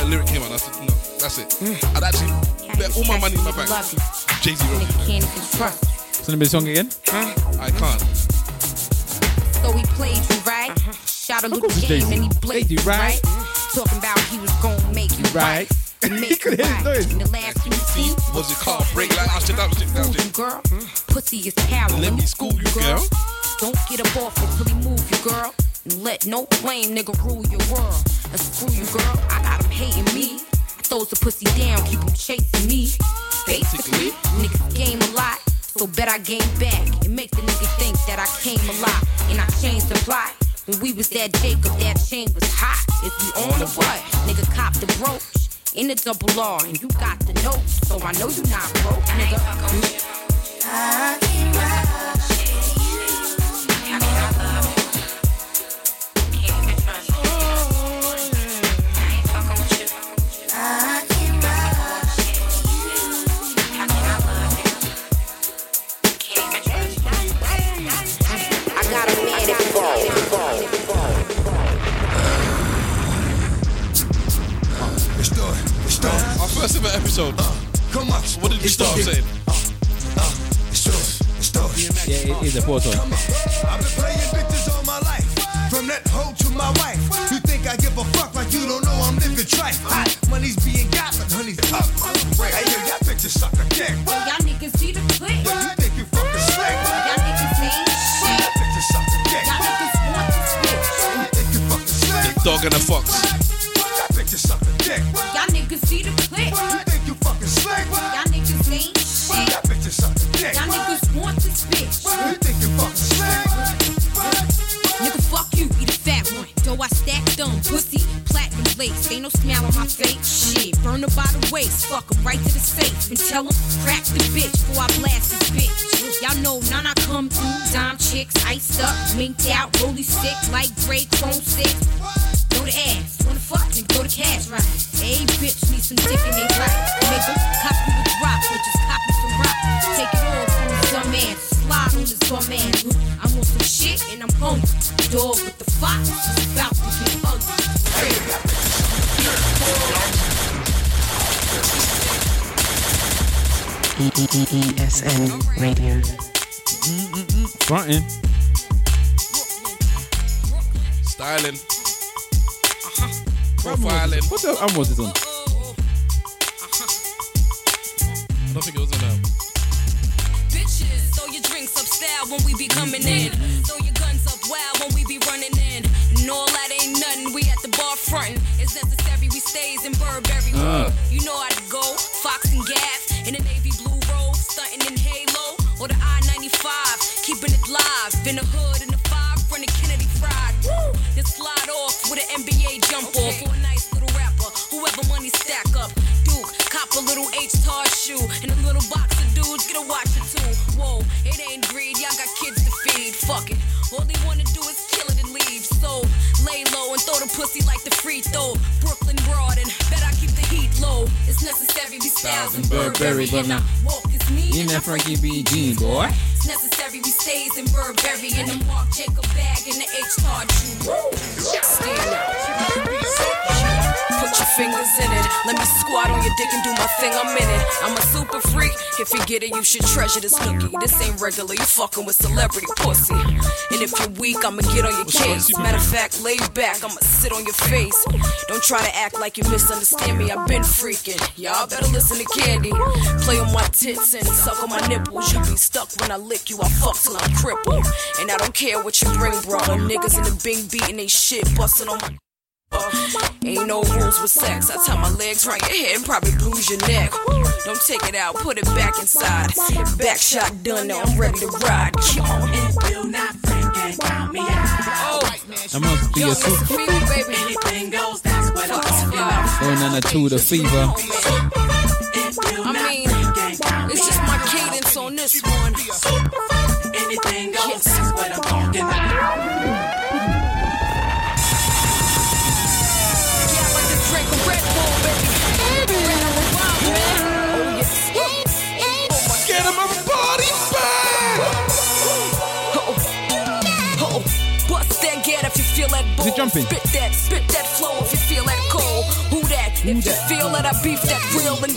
uh, lyric came on, I said, "No, that's it." I'd actually bet all my money in my bank. Jay Z wrote it. What's the name of the song again? I can't. So he played you right. Uh-huh. Shot a little game Jay-Z. and he played you right. right. Talking about he was gonna make you right. Make you right. And the last thing you see Was your car break like I should that was it, that was it. girl. Pussy is power. Let me school you, girl. Don't get up off it till he move you, girl. And let no lame nigga rule your world. And screw you, girl. I got him hating me. I throws the pussy down, keep him chasing me. Basically, niggas game a lot. So bet I game back and make the nigga think that I came a lot. And I changed the plot. When we was that Jacob, that chain was hot. If we on or what? Nigga cop the brooch. In the double R, and you got the note, so I know you not broke, nigga. I episode. Uh, come on. What did you start off saying? Let's do it. Let's do it. Yeah, it is a four song. I've been playing bitches all my life. From that hoe to my wife. You think I give a fuck like you don't know I'm living trife. What the album in Burberry. And the Mark Jacob bag in the H-Tar. Stand up. Your fingers in it. Let me squat on your dick and do my thing. I'm in it. I'm a super freak. If you get it, you should treasure this nookie. This ain't regular. You fucking with celebrity pussy. And if you're weak, I'ma get on your case. Matter of fact, lay back. I'ma sit on your face. Don't try to act like you misunderstand me. I've been freaking. Y'all better listen to Candy. Play on my tits and suck on my nipples. You be stuck when I lick you. I fuck till I'm crippled. And I don't care what you bring, bro. Niggas in the bing beating they shit, busting on my. Ain't no rules with sex. I tie my legs around your head and probably bruise your neck. Don't take it out, put it back inside. Back shot done, now I'm ready to ride. Come on. will not freaking count me out. That must be a super. Fever, baby. Anything goes, that's what I'm Going on a two the fever. I mean, it's just my cadence on this one. Anything goes, that's what I'm talking about. Oh, Is it jumping? Spit that, spit that flow if you feel that cold. Who that? if you feel that I beef that real and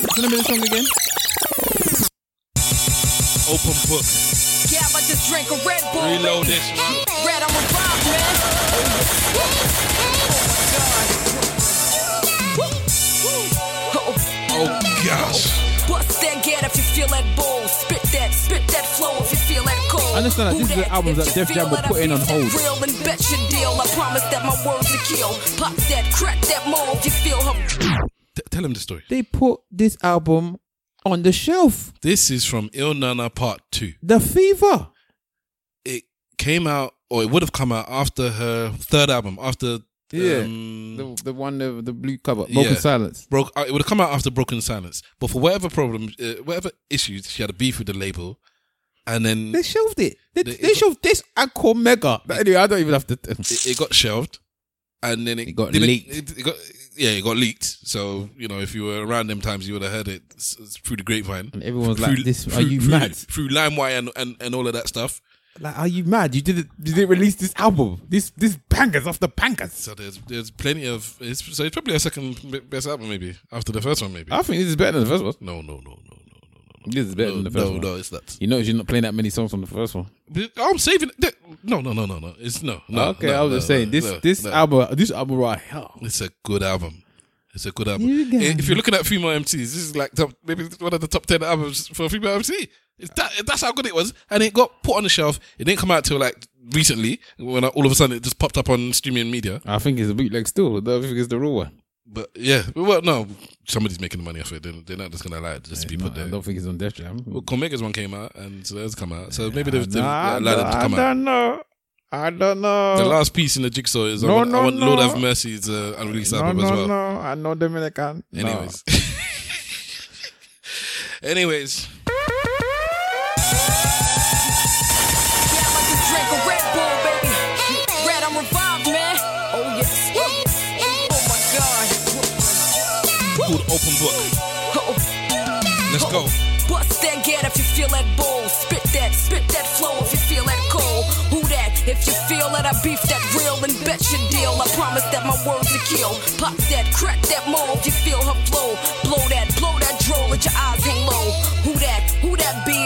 What's the name of song again? Open book. Yeah, I just drank a Red Bull. Reload this one. Red, I'm revived, man. Oh, oh gosh. Bust that get if you feel that bowl. Spit that, spit that flow if you feel that cold. I understand that this is the albums If that Def Jam feel were that putting on hold. Real and bet your deal. I promise that my words are kill. Pop that, crack that mold. If you feel her. T- tell him the story. They put this album on the shelf. This is from Ill Na Na Part Two. The Fever. It came out, or it would have come out after her third album. After Yeah. um, the, the one, the, the blue cover. Broken yeah. Silence. Broke. Uh, it would have come out after Broken Silence, but for whatever problem, uh, whatever issues, she had a beef with the label, and then They shelved it. They, The- they shelved this Anchor Mega. But anyway, I don't even have to. it, it got shelved, and then it, got leaked. It, it got yeah, it got leaked. So you know, if you were around them times, you would have heard it s- s- through the grapevine. And everyone's Through- like, "This- are through- you through- mad?" Through LimeWire and, and and all of that stuff. Like, are you mad? You didn't. You didn't release this album. This this bangers after bangers. So there's there's plenty of it's, so it's probably a second best album maybe after the first one maybe. I think this is better than the first one. No, no, no, no. No no no. This is better No, than the first no, one. no, no it's not. You notice you're not playing that many songs from the first one. I'm saving. it. No, no, no, no, no. It's no. no okay, no, I was no, just saying no, this no, this no. album this album right here. It's a good album. It's a good album. You If you're looking at female MCs, this is like top, maybe one of the top ten albums for a female MC. That, that's how good it was, and it got put on the shelf. It didn't come out till like recently, when all of a sudden it just popped up on streaming media. I think it's a bootleg still. I think it's the real one. But yeah, well, no, somebody's making the money off it. They're, they're not just gonna allow it to just be put I there. don't think it's on Def Jam. Well, Comega's one came out, and so that's come out. So maybe they've, they've Nah, allowed it to I come out. don't know. I don't know. The last piece in the jigsaw is I No, want, I no, want Lord no. Have Mercy's uh, unreleased no, album no, as well. no. I know Dominican. No. Anyways. Anyways. Open Book. Let's go. Bust that get if you feel that bowl. Spit that, spit that flow if you feel that cold. Who that? If you feel that I beef that real and bet your deal. I promise that my words are kill. Pop that, crack that mold. if You feel her flow. Blow that, blow that droll. Let your eyes hang low. Who that?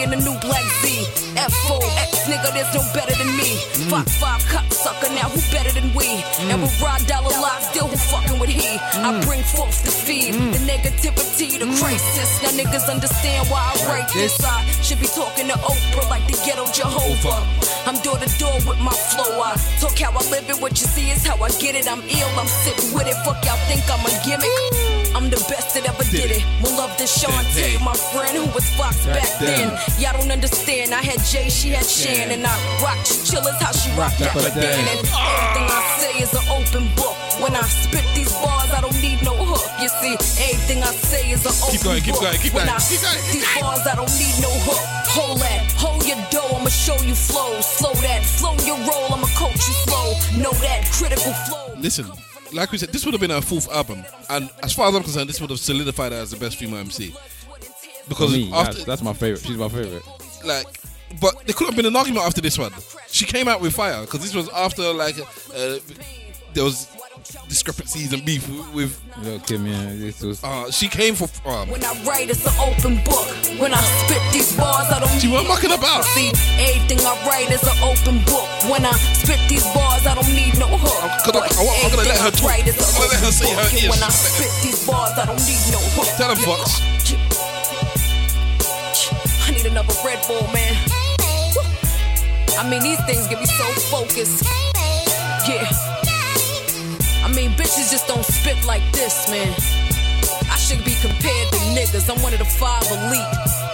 in a new Black Z. F4, nigga, there's no better than me. Fuck five cut sucker, now who better than we? And with Rod Dollar Lock, still who fucking with he? I bring forth the feed, the negativity, the crisis. Now niggas understand why I write this. I should be talking to Oprah like the ghetto Jehovah. I'm door to door with my flow. I talk how I live it, what you see is how I get it. I'm ill, I'm sick with it. Fuck y'all think I'm a gimmick. I'm the best that ever did it. More love than Shantae, my friend who was Fox back then. Y'all don't understand. I had Jay, she had Shan, and I rock chillers how she rocked Rock that that then. And everything I say is an open book. When I spit these bars, I don't need no hook. You see, everything I say is an open Keep going, keep going, keep when going, I keep going, spit keep these bars, I don't need no hook. Hold that, hold your dough, I'ma show you flow. Slow that, slow your roll, I'ma coach you slow. Know that critical flow. Listen, like we said, this would have been her fourth album, and as far as I'm concerned, this would have solidified her as the best female MC. Because me, after, that's, that's my favorite. She's my favorite. like, but there could have been an argument after this one. She came out with fire because this was after like uh, there was discrepancies and beef with. Yo, Kim, yeah, this was. Uh, she came for. Um, When I write, it's an open book. When I spit these bars, I don't She weren't mucking about. See, everything I write is an open book. When I spit these bars, I don't need no hook. gonna- I want- I'm gonna let her Everything I talk. write is an I'm gonna let her say her book. Ears. When I spit these bars, I don't need no hook. Tell them, Fox. I need another Red Bull, man. I mean, these things get me so focused. Yeah. I mean, bitches just don't spit like this, man. I should be compared to niggas. I'm one of the five elite.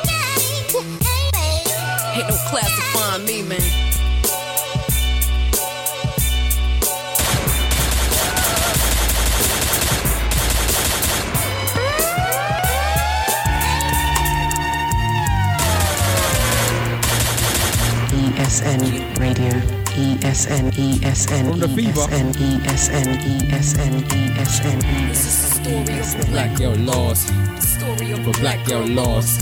Ain't no classifying me, man. ESN Radio. ESN, ESN, From the fever. ESN, ESN, ESN, ESN, ESN. Black girl lost. Story of For black girl lost.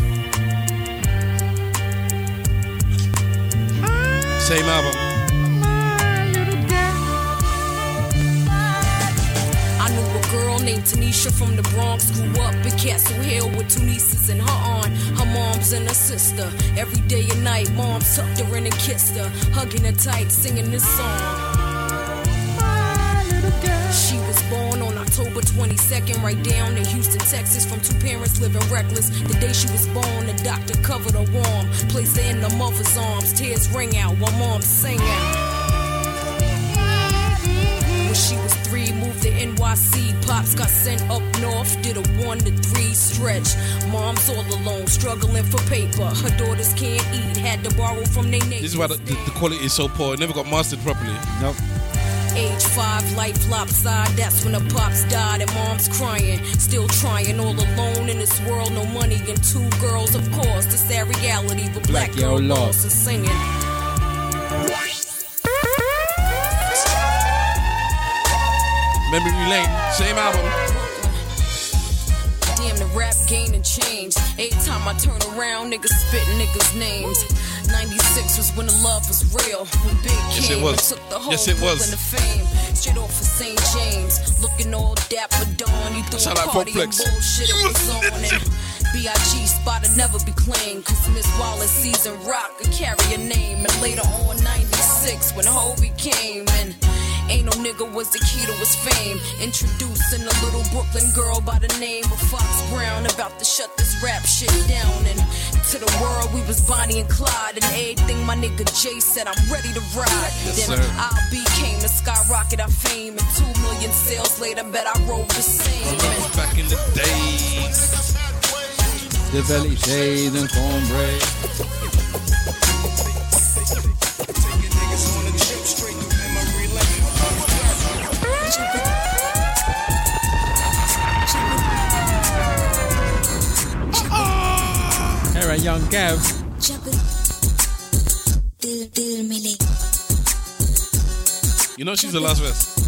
Same album. I knew a girl named Tanisha from the Bronx. Grew up in Castle Hill with two nieces and her aunt, her mom's and her sister. Every day and night, mom tucked her in and kissed her, hugging her tight, singing this song. She was born on October 22nd, right down in Houston, Texas, from two parents living reckless. The day she was born, the doctor covered her warm, placed her in the mother's arms. Tears ring out while mom's singing. NYC. Pops got sent up north, did a one to three stretch. Mom's all alone, struggling for paper. Her daughters can't eat, had to borrow from their neighbors. This is why the, the, the quality is so poor. It never got mastered properly. Nope. Age five, life lopside. That's when the pops died and mom's crying. Still trying, all alone in this world. No money and two girls, of course. The sad reality, but black, Black girl girl lost. lost and singing. Memory Lane, same album. Damn, the rap game and change. Every time I turn around, niggas spit niggas' names. 96 was when the love was real. When Big Yes, it came was. and took the whole Yes, it was. To fame. Straight off of St. James. Looking all dapper dawn. You Sound a party and bullshit. It was on. And B.I.G. spot will never be claimed. Cause Miss Wallace season rock could carry a name. And later on, 96, when Hobie came. And Ain't no nigga was the key to his fame. Introducing a little Brooklyn girl by the name of Fox Brown. About to shut this rap shit down. And to the world, we was Bonnie and Clyde. And everything my nigga Jay said, I'm ready to ride. Yes, then sir. I became be came to skyrocket our fame. And two million sales later, bet I rolled the same. And Back in the days. The belly shades and cornbread. Young Gav. You know she's the last verse.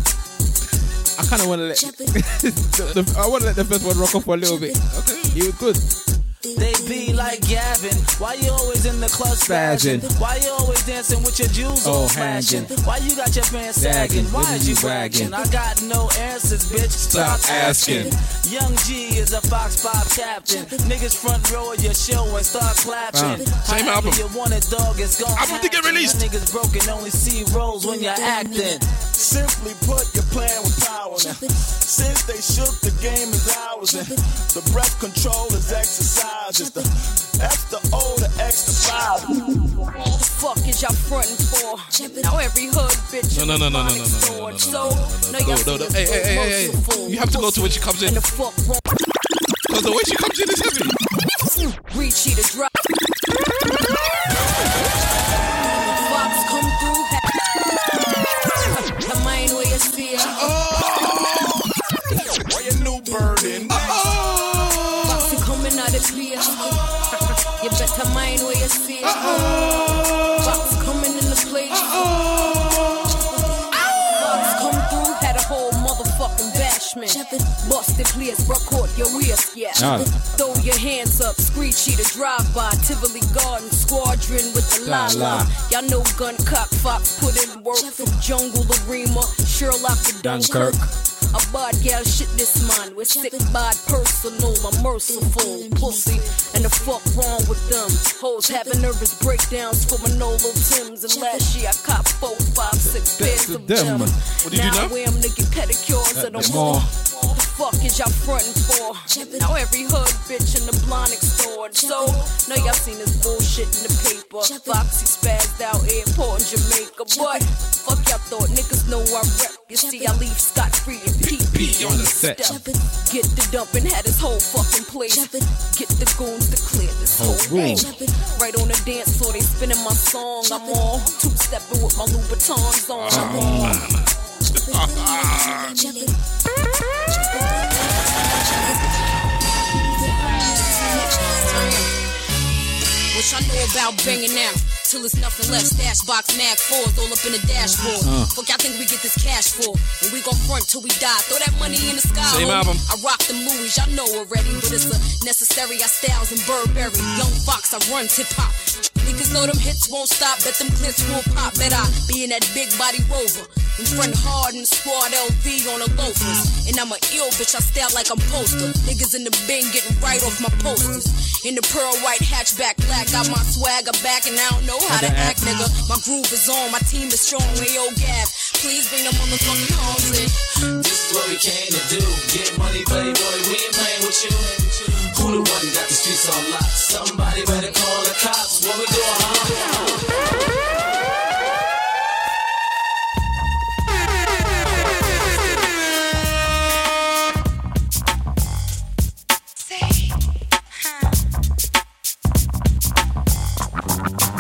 I kind of want to let. the, the, I want to let the first one rock off for a little bit. Okay, was good. They be like Gavin. Why you always in the club spazzing? Why you always dancing with your jewels Oh, all flashing? Why you got your pants Sagging. Why is you bragging? I got no answers, bitch. Stop asking. Young G is a Fox Pop captain. Niggas front row of your show and start clapping. Uh, same album. You want it, dog? It's gonna Album to get released. Niggas broken, only see roles when you're acting. Simply put, you're playing with power now. Since they shook, the game is ours. And the breath control is exercise. It's the F the O, the X the five. what the fuck is y'all frontin' for? Now every hood bitch. No, no, no, no, no, no, no, no, no, no, no, So, no, no, y'all no, no. Hey, hey, hey, hey, hey. You have to go to when she comes in. The. Because the way she comes in is heavy. Reach you to drop. Why your new? Foxy coming out of clear. You better mind where you see it. Fox coming in the place. Fox come through, had a whole motherfucking bashment. Busted players, record your wrist, yeah. Ah. Throw your hands up, screechy to drive by. Tivoli Garden Squadron with the La, la la. la. Y'all know gun cock Fox put in work from Jungle Arena, Sherlock to Dunkirk. Dunkirk. A bad gal shit this man. We're sick, bad, personal, I'm merciful. Pussy, and the fuck wrong with them? Hoes having nervous breakdowns for Manolo Tim's. And last year I copped four, five, six pairs of them. them. What did you do now? I wear 'em to get pedicures At the mall. Mall. Fuck is y'all frontin' for? Now every hood bitch in the blind extorted. So, know y'all seen this bullshit in the paper. Foxy spazzed out airport in Jamaica. But, fuck y'all thought niggas know I rep. You see, I leave scot free and PP on the set. Get the dump and had his whole fucking place. Get the goons to clear this whole room. Right on the dance floor, they spinning my song. I'm all two stepping with my Louboutins on. What y'all know about banging out? Till there's nothing left. Stash box, mag fours, all up in the dashboard. Uh. Fuck y'all think we get this cash for? And we gon' front till we die. Throw that money in the sky. Same homie. album. I rock the movies, y'all know already. But it's a necessary. I styles in Burberry. Young Fox, I run hip hop. Niggas know them hits won't stop. Bet them clips will pop. Bet I be in that big body rover. In front hard and squad LV on the loafers. And I'm a ill bitch, I style like I'm poster. Niggas in the bin getting right off my posters. In the pearl white hatchback black, got my swagger back and I don't know how to act, nigga. My groove is on, my team is strong. Ayo, Gav, please bring the motherfucking homes in. This is what we came to do. Get money, playboy, we ain't playing with you. Who the one got the streets on lock? Somebody better call the cops. What we doing, huh?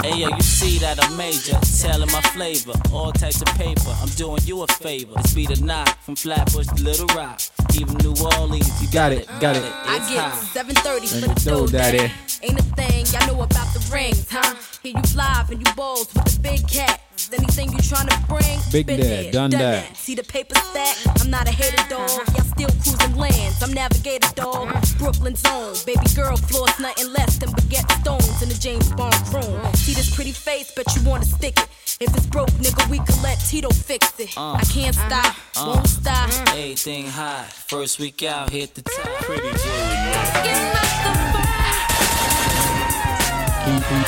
Hey yo, you see that I'm major, telling my flavor, all types of paper. I'm doing you a favor. It's be the knock from Flatbush to Little Rock, even New Orleans. You Got it, got it. I It's get high. 730 for the me know, dough, daddy. daddy. Ain't a thing, y'all know about the rings, huh? Here you live and you balls with the big cat. Anything you tryna bring, Big been dad, there, done that. See the paper stack? I'm not a hater dog. Y'all still cruising lands. I'm navigator dog. Brooklyn zone. Baby girl floors nothing less than baguette stones in the James Bond room. See this pretty face, bet you wanna stick it. If it's broke, nigga, we can let Tito fix it. Uh. I can't stop, Uh. won't stop. Everything hot, First week out, hit the top. Pretty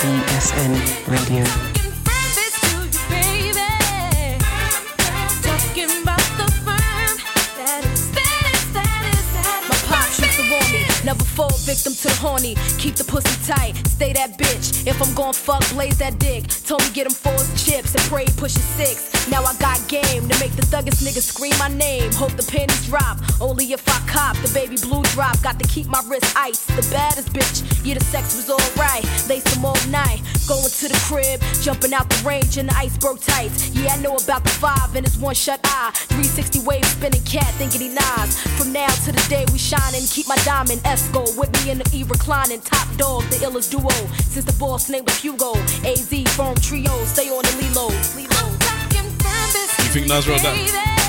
ESN Radio. Never fall victim to the horny. Keep the pussy tight, stay that bitch. If I'm gon' fuck, blaze that dick. Told me get him four chips and pray push it six. Now I got game to make the thuggest niggas scream my name. Hope the pennies drop, only if I cop the baby blue drop. Got to keep my wrist ice. The baddest bitch, yeah, the sex was alright. Lace them all night, going to the crib, jumping out the range in the iceberg tights. Yeah, I know about the five and it's one shut eye. 360 wave spinning cat, thinking he nods. From now to the day we shining, keep my diamond Esco with me in the E reclining. Top dog, the illest duo. Since the boss name was Hugo, AZ firm trio, stay on the Lilo. You think Nas that?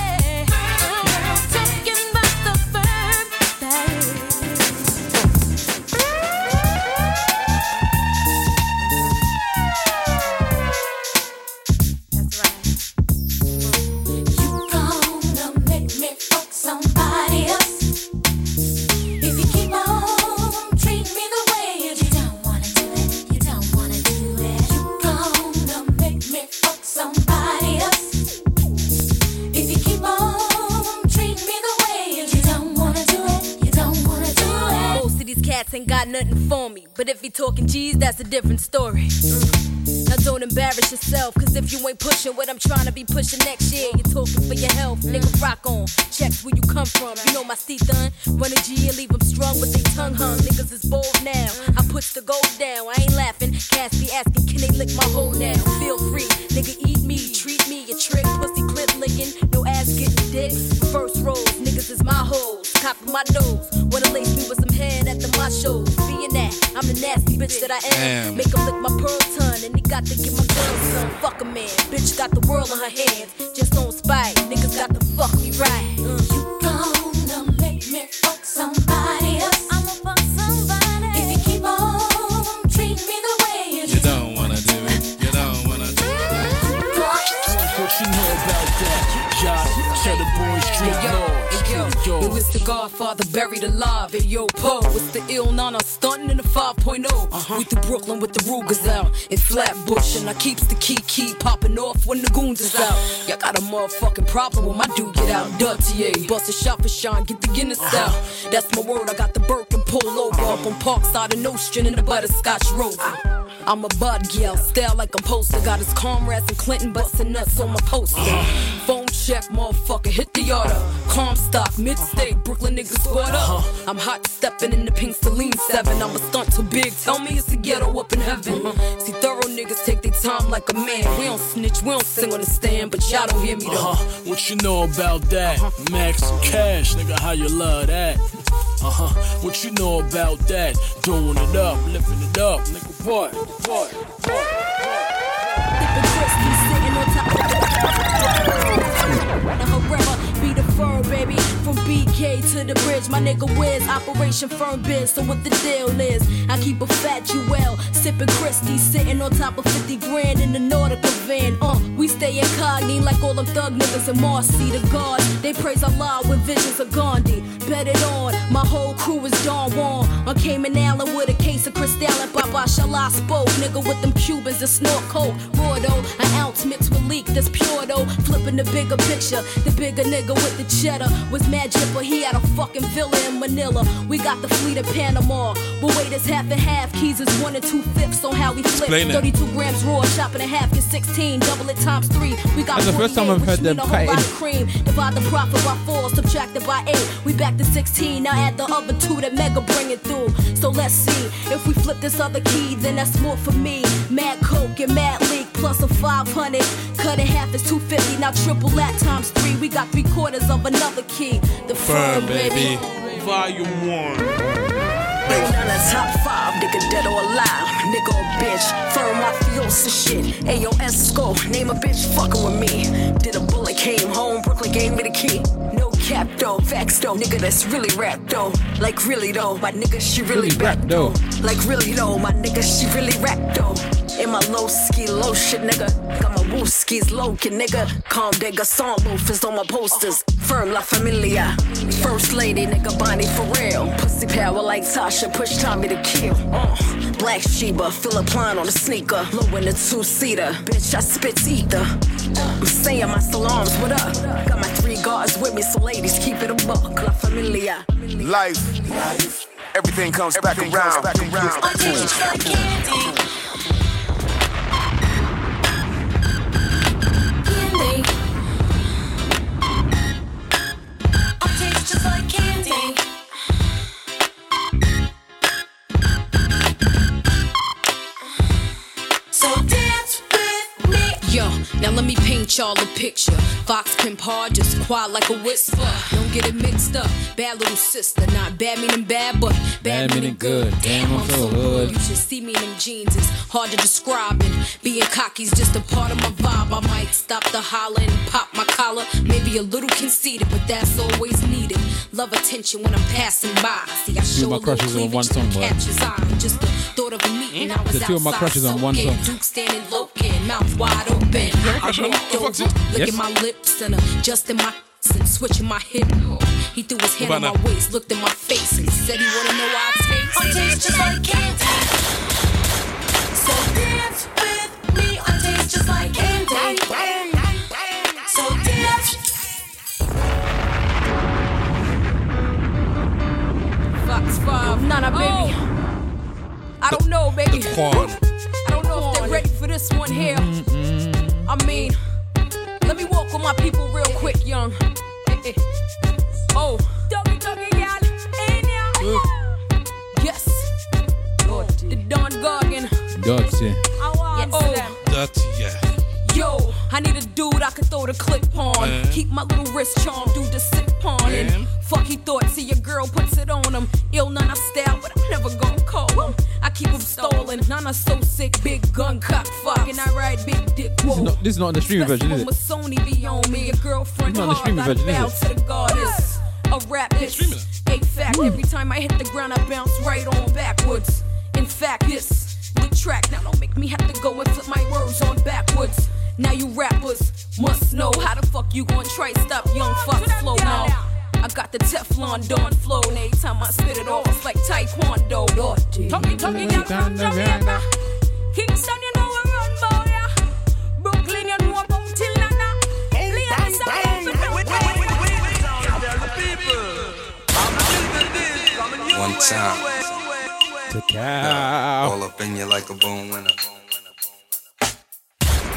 Nothing for me. But if he talking G's, that's a different story. Mm. Now don't embarrass yourself, cause if you ain't pushing what I'm trying to be pushing next year, you're talking for your health. Mm. Nigga, rock on. Check where you come from. You know my teeth done. Run a G and leave them strung with they tongue hung. Niggas is bold now. I push the gold down. I ain't laughing. Cats be asking, can they lick my hole now? Feel free. Nigga, eat me. Treat me. A trick. Pussy clip licking. No ass getting dick. First rolls. Niggas is my hoes. Cop of my nose. Wanna lace me with some head at the my shows. Being that, I'm the nasty bitch that I am. Damn. Make 'em lick my pearl ton. And he got to get my girl some. Fuck a man. Bitch got the world in her hands. Just on spite. Niggas got to fuck me right. Uh. gonna make me fuck somebody yo, street yo, it's the Godfather buried alive. Hey, yo, Poe, it's the Ill Na Na stunting in the 5.0. Uh-huh. We through Brooklyn with the Rugers out in Flatbush, and I keeps the key key popping off when the goons is out. Y'all got a motherfucking problem when my dude get out. Dirty, bust a shot for Sean, get the Guinness Uh-huh. out. That's my word. I got the Birkin pull over up on Parkside and Ocean in the butterscotch rover. I'm a bud gal, style like I'm poster. Got his comrades and Clinton busting nuts on my poster. Uh-huh. Phone check, motherfucker, hit the order. Comstock, mid state, Brooklyn niggas squad up. Uh-huh. I'm hot stepping in the pink Celine 7. I'm a stunt too big, tell me it's a ghetto up in heaven. Uh-huh. See, thorough niggas take their time like a man. We don't snitch, we don't sing on the stand, but y'all don't hear me though. Uh-huh. What you know about that? Max and Cash, nigga, how you love that? Uh huh. What you know about that? Doing it up, lifting it up, nigga. What? What? Dipping Christie sitting on top Now forever be the fur, baby. From To the bridge, my nigga Wiz, Operation Firm Biz. So what the deal is? I keep a fat Jewel, sipping Christie, sitting on top of 50 grand in the Nautica van. Uh, we stay incognito like all them thug niggas in Marcy. The God, they praise Allah with visions of Gandhi. Bet it on, my whole crew is Don Juan. On Cayman Island with a case of Cristal and Papa Shala spoke. Nigga with them Cubans that snort coke. Raw an ounce mixed with leak that's pure though. Flipping the bigger picture. The bigger nigga with the cheddar was mad but he had a fucking villa in Manila. We got the fleet of Panama. But wait, it's half and half. Keys is one and two fifths on how we flip. Explain it. 32 grams raw, chopping a half, get 16. Double it times three. We got That's the first time I've 48, heard them cut it. cream. Divide the profit by four, subtracted by eight. We back to 16. Now add the other two that Mega bring it through. So let's see. If we flip this other key, then that's more for me. Mad Coke and Mad Leak plus a 500. Cut in half is 250. Now triple that times three. We got three quarters of another key. The firm, baby. Volume one. Bring down the top five, nigga dead or alive. Nigga or bitch, firm mafiosa shit. Ayo Esco, name a bitch fucking with me. Did a bullet, came home, Brooklyn gave me the key. No cap though, facts though, nigga that's really rap though. Like really though, my nigga she really, rap though. Like really though, my nigga she really rap though. In my low ski, low shit, nigga. Got my woo skis low, kid, nigga. Calm digger, song loafers on my posters. Firm La Familia. First lady, nigga, Bonnie for real. Pussy power like Tasha, push Tommy to kill. Uh, Black Sheba, Philip Klein on the sneaker. Low in the two seater. Bitch, I spit ether. I'm saying my salams, what up? Got my three guards with me, so ladies, keep it a buck. La Familia. Life. Everything comes back around. Back around. Paint y'all a picture. Fox pimp hard, just quiet like a whisper. Don't get it mixed up. Bad little sister, not bad meaning bad, but bad, Bad meaning meaning good. Damn, I'm so hood. You should see me in them jeans. It's hard to describe. And being cocky's just a part of my vibe. I might stop the holler and pop my collar. Maybe a little conceited, but that's always needed. Love attention when I'm passing by. See, I show my crushes on one song, bro. catch his eye. Just the thought of a meeting. I was The two of my crushes on one song. Duke standing looking, mouth wide open. I crush on- walked oh, over, fuck's it? licking Yes. my lips and uh, adjusting my and switching my hip. He threw his hand What on about my waist, looked in my face, and said he wanna know how I taste. I taste just like candy. So dance with me. I taste just like candy. So dance. Fox 5, Nana, baby. Oh. I don't know, baby. This one here. I mean, let me walk with my people real quick, young. oh. Doggy, doggy, gal. Yes. The Don Gargan. Dirty. Oh. Dirty, yeah. I need a dude I can throw the clip on. Man. Keep my little wrist charmed, do the sip on. Man. And fuck he thought, see your girl puts it on him. Ill Na Na style, but I'm never gonna call him. I keep him stolen. Na Na so sick, big gun cock fucking. I ride big dick. This is not, this is not on the streaming version, is it? Sony be on me, your girlfriend It's not the streaming version, is it? to the goddess. A rap this, a fact. Every time I hit the ground, I bounce right on backwards. In fact, this the track. Now don't make me have to go and flip my words on backwards. Now you rappers must know how the fuck you gon' try stop young fuck flow now. I got the Teflon Don flow, and every time I spit it off, it's like Taekwondo. Talkie, talkie, girl from Jamaica. Kingston, you know we run, boy. yeah. Brooklyn, you know about Tilana. Ladies, I'm One time. To cow. All up in you like a bone winner.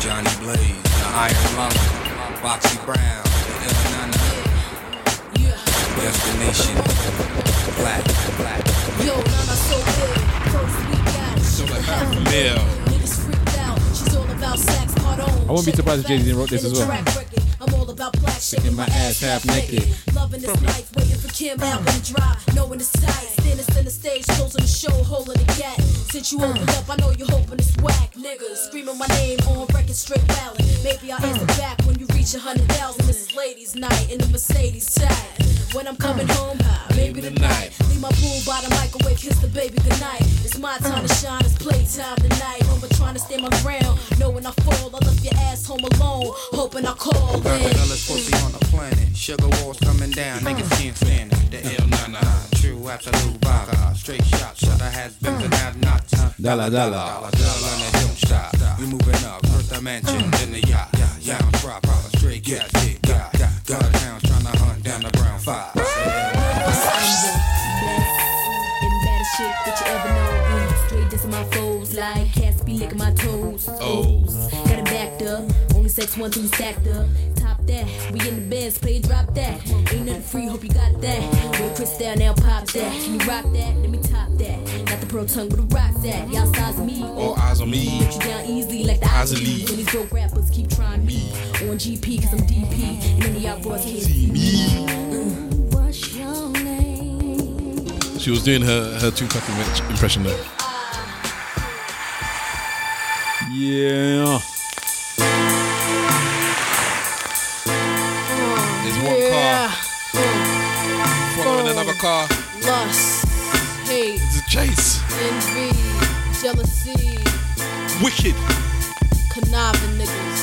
Johnny Blaze, the Iron Lung, Foxy Brown, the Il Nana. Destination, black, black. Yo, Nana so good. First we got it. So like half a mil. Niggas freaked out. She's all about sax, pardon. I wouldn't be surprised if Jay Z wrote this as well. I'm all about black Sticking my ass half naked. Loving this life, waiting for Kim out when dry. Knowing it's tight, standing center stage, closing the show, holding the cat. Since you opened up, I know you're hoping it's whack. Niggas screaming my name on record, straight ballad. Maybe I'll answer back when you reach a hundred thousand. This is ladies' night in the Mercedes tag. When I'm coming uh, home, maybe tonight. Leave my pool by the microwave, kiss the baby goodnight. It's my uh. time to shine, it's playtime tonight. Home but trying to stay my ground. Knowing I fall, I left your ass home alone. Hoping I call in. Barbadell's pussy on the planet. Sugar walls coming down, niggas uh. can't stand it. The Ill Na Na, true Absolut vodka. Straight shots, shoulda has been and have not. Dollar, dollar. Dollar, dollar, and it don't stop. We moving up, first dimension, then the yacht. Sound proper, straight gas, dick, got. Got towns trying to hunt down the brown five. and baddest shit that you ever know. Mm, straight dissing my foes like cats be licking my toes. Oh. Got it backed up. Only sex one thing stacked up. Top that. We in the bands, play drop that. Ain't nothing free, hope you got that. With Chris down now, pop that. Can you rock that? Let me top that. Got the pro tongue with the rocks at. Y'all size me. All eyes on me. Put you down easily like the Eyes on Ozzy. me. When these broke rappers keep trying me. On GP, cause I'm DP. And none of y'all boys can't see me. Mm. What's your name? She was doing her, her Tupac im- impression there. Yeah. There's one car following another car. Lust, hate, It's a chase. envy, jealousy, Wicked. conniving niggas.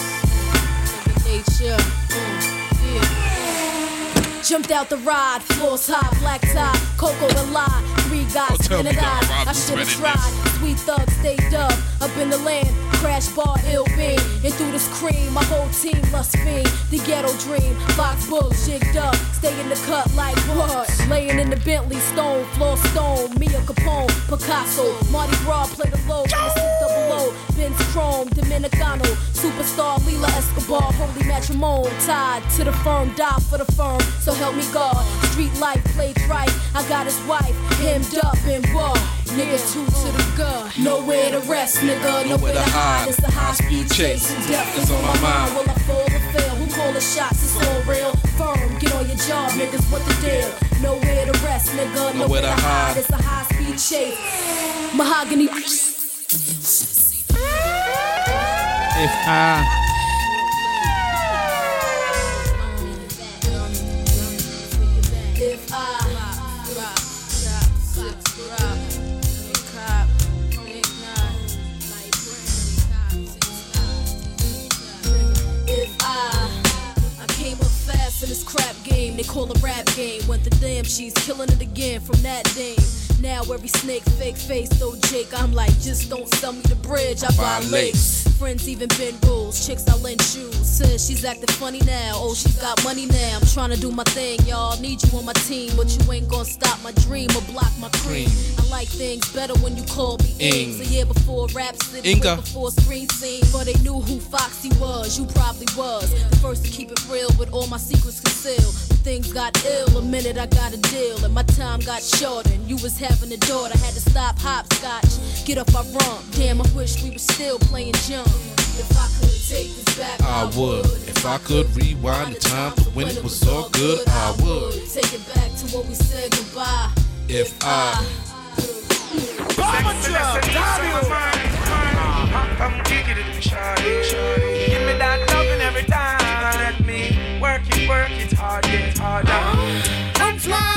Nigga nature. mm, yeah. Jumped out the ride, floors high, black tie, cocoa the lie. Three guys Oh, spinning eyes. I should have spreading tried. Sweet thug, stay dub, up in the land. Crash bar, ill beam. And through this cream, my whole team lust fiend. The ghetto dream, Fox Bull, jigged up. Stay in the cut like what? Laying in the Bentley, stone, floor stone. Mia Capone, Picasso. Mardi Gras, play the low. double O. Benz Chrome, Dominicano. Superstar, Lila Escobar. Holy matrimony, tied to the firm. Die for the firm, so help me God. Street life, played right. I got his wife, hemmed up and raw. Nigga, two to the gut. Nowhere to rest, nigga. Nowhere to hide. It's a high speed chase. And death is on my mind. Will I fall or fail? Who call the shots? It's all real. Firm, get on your job, niggas. What the deal? Nowhere to rest, nigga. Nowhere to hide. It's a high speed chase. Mahogany. If I call a rap game. Went the damn, she's killing it again from that dame. Now every snake fake face, though Jake, I'm like, just don't sell me the bridge, I buy lakes. Friends even bend rules, chicks I lend shoes. Says she's acting funny now, oh she's got money now. I'm trying to do my thing, y'all. Need you on my team, but you ain't gonna stop my dream or block my cream. I like things better when you call me Ing. Ings. A year before Rap City, Inga. before Screen Scene. But they knew who Foxy was, you probably was. The first to keep it real with all my secrets concealed. Things got ill, a minute I got a deal, and my time got short. And you was having a daughter, had to stop hopscotch. Get up, I run. Damn, I wish we were still playing jump. If I could take this back, I would. If I could rewind the time to when it was all good, I would. Take it back to what we said goodbye. If I. Come kick it in, shawty, shawty. Give me that loving every time. Let me work it, work it hard, get harder. Come fly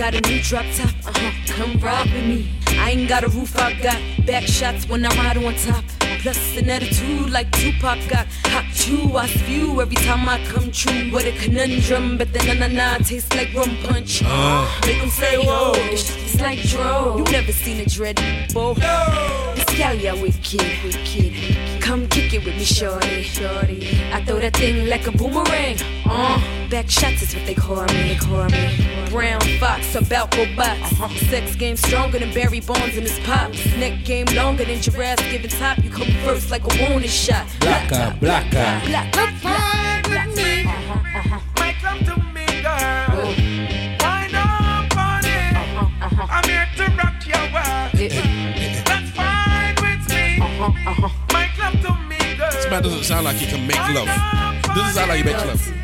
got a new drop top, uh huh. Come ride with me. I ain't got a roof, I got back shots when I ride on top. Plus an attitude like Tupac got hot chew. I spew every time I come true. What a conundrum, but the na na na tastes like rum punch. Ah. Make 'em say whoa, it's like dro. You never seen a dread before. This gal ya wicked, wicked. Come kick it with me, shorty, shorty. I throw that thing like a boomerang. Uh, back shots is what they call me, they call me. Brown fox, about go box. Sex game stronger than Barry Bonds in his pops. Neck game longer than giraffes giving top. You come first like a wounded shot. Blacka, blacka. Black, Come fine with me. Make love to me, girl. Wind up on it. I'm here to rock your world. That's fine with me. Make love to me, girl. This man doesn't sound like he can make love. Doesn't sound like he makes love.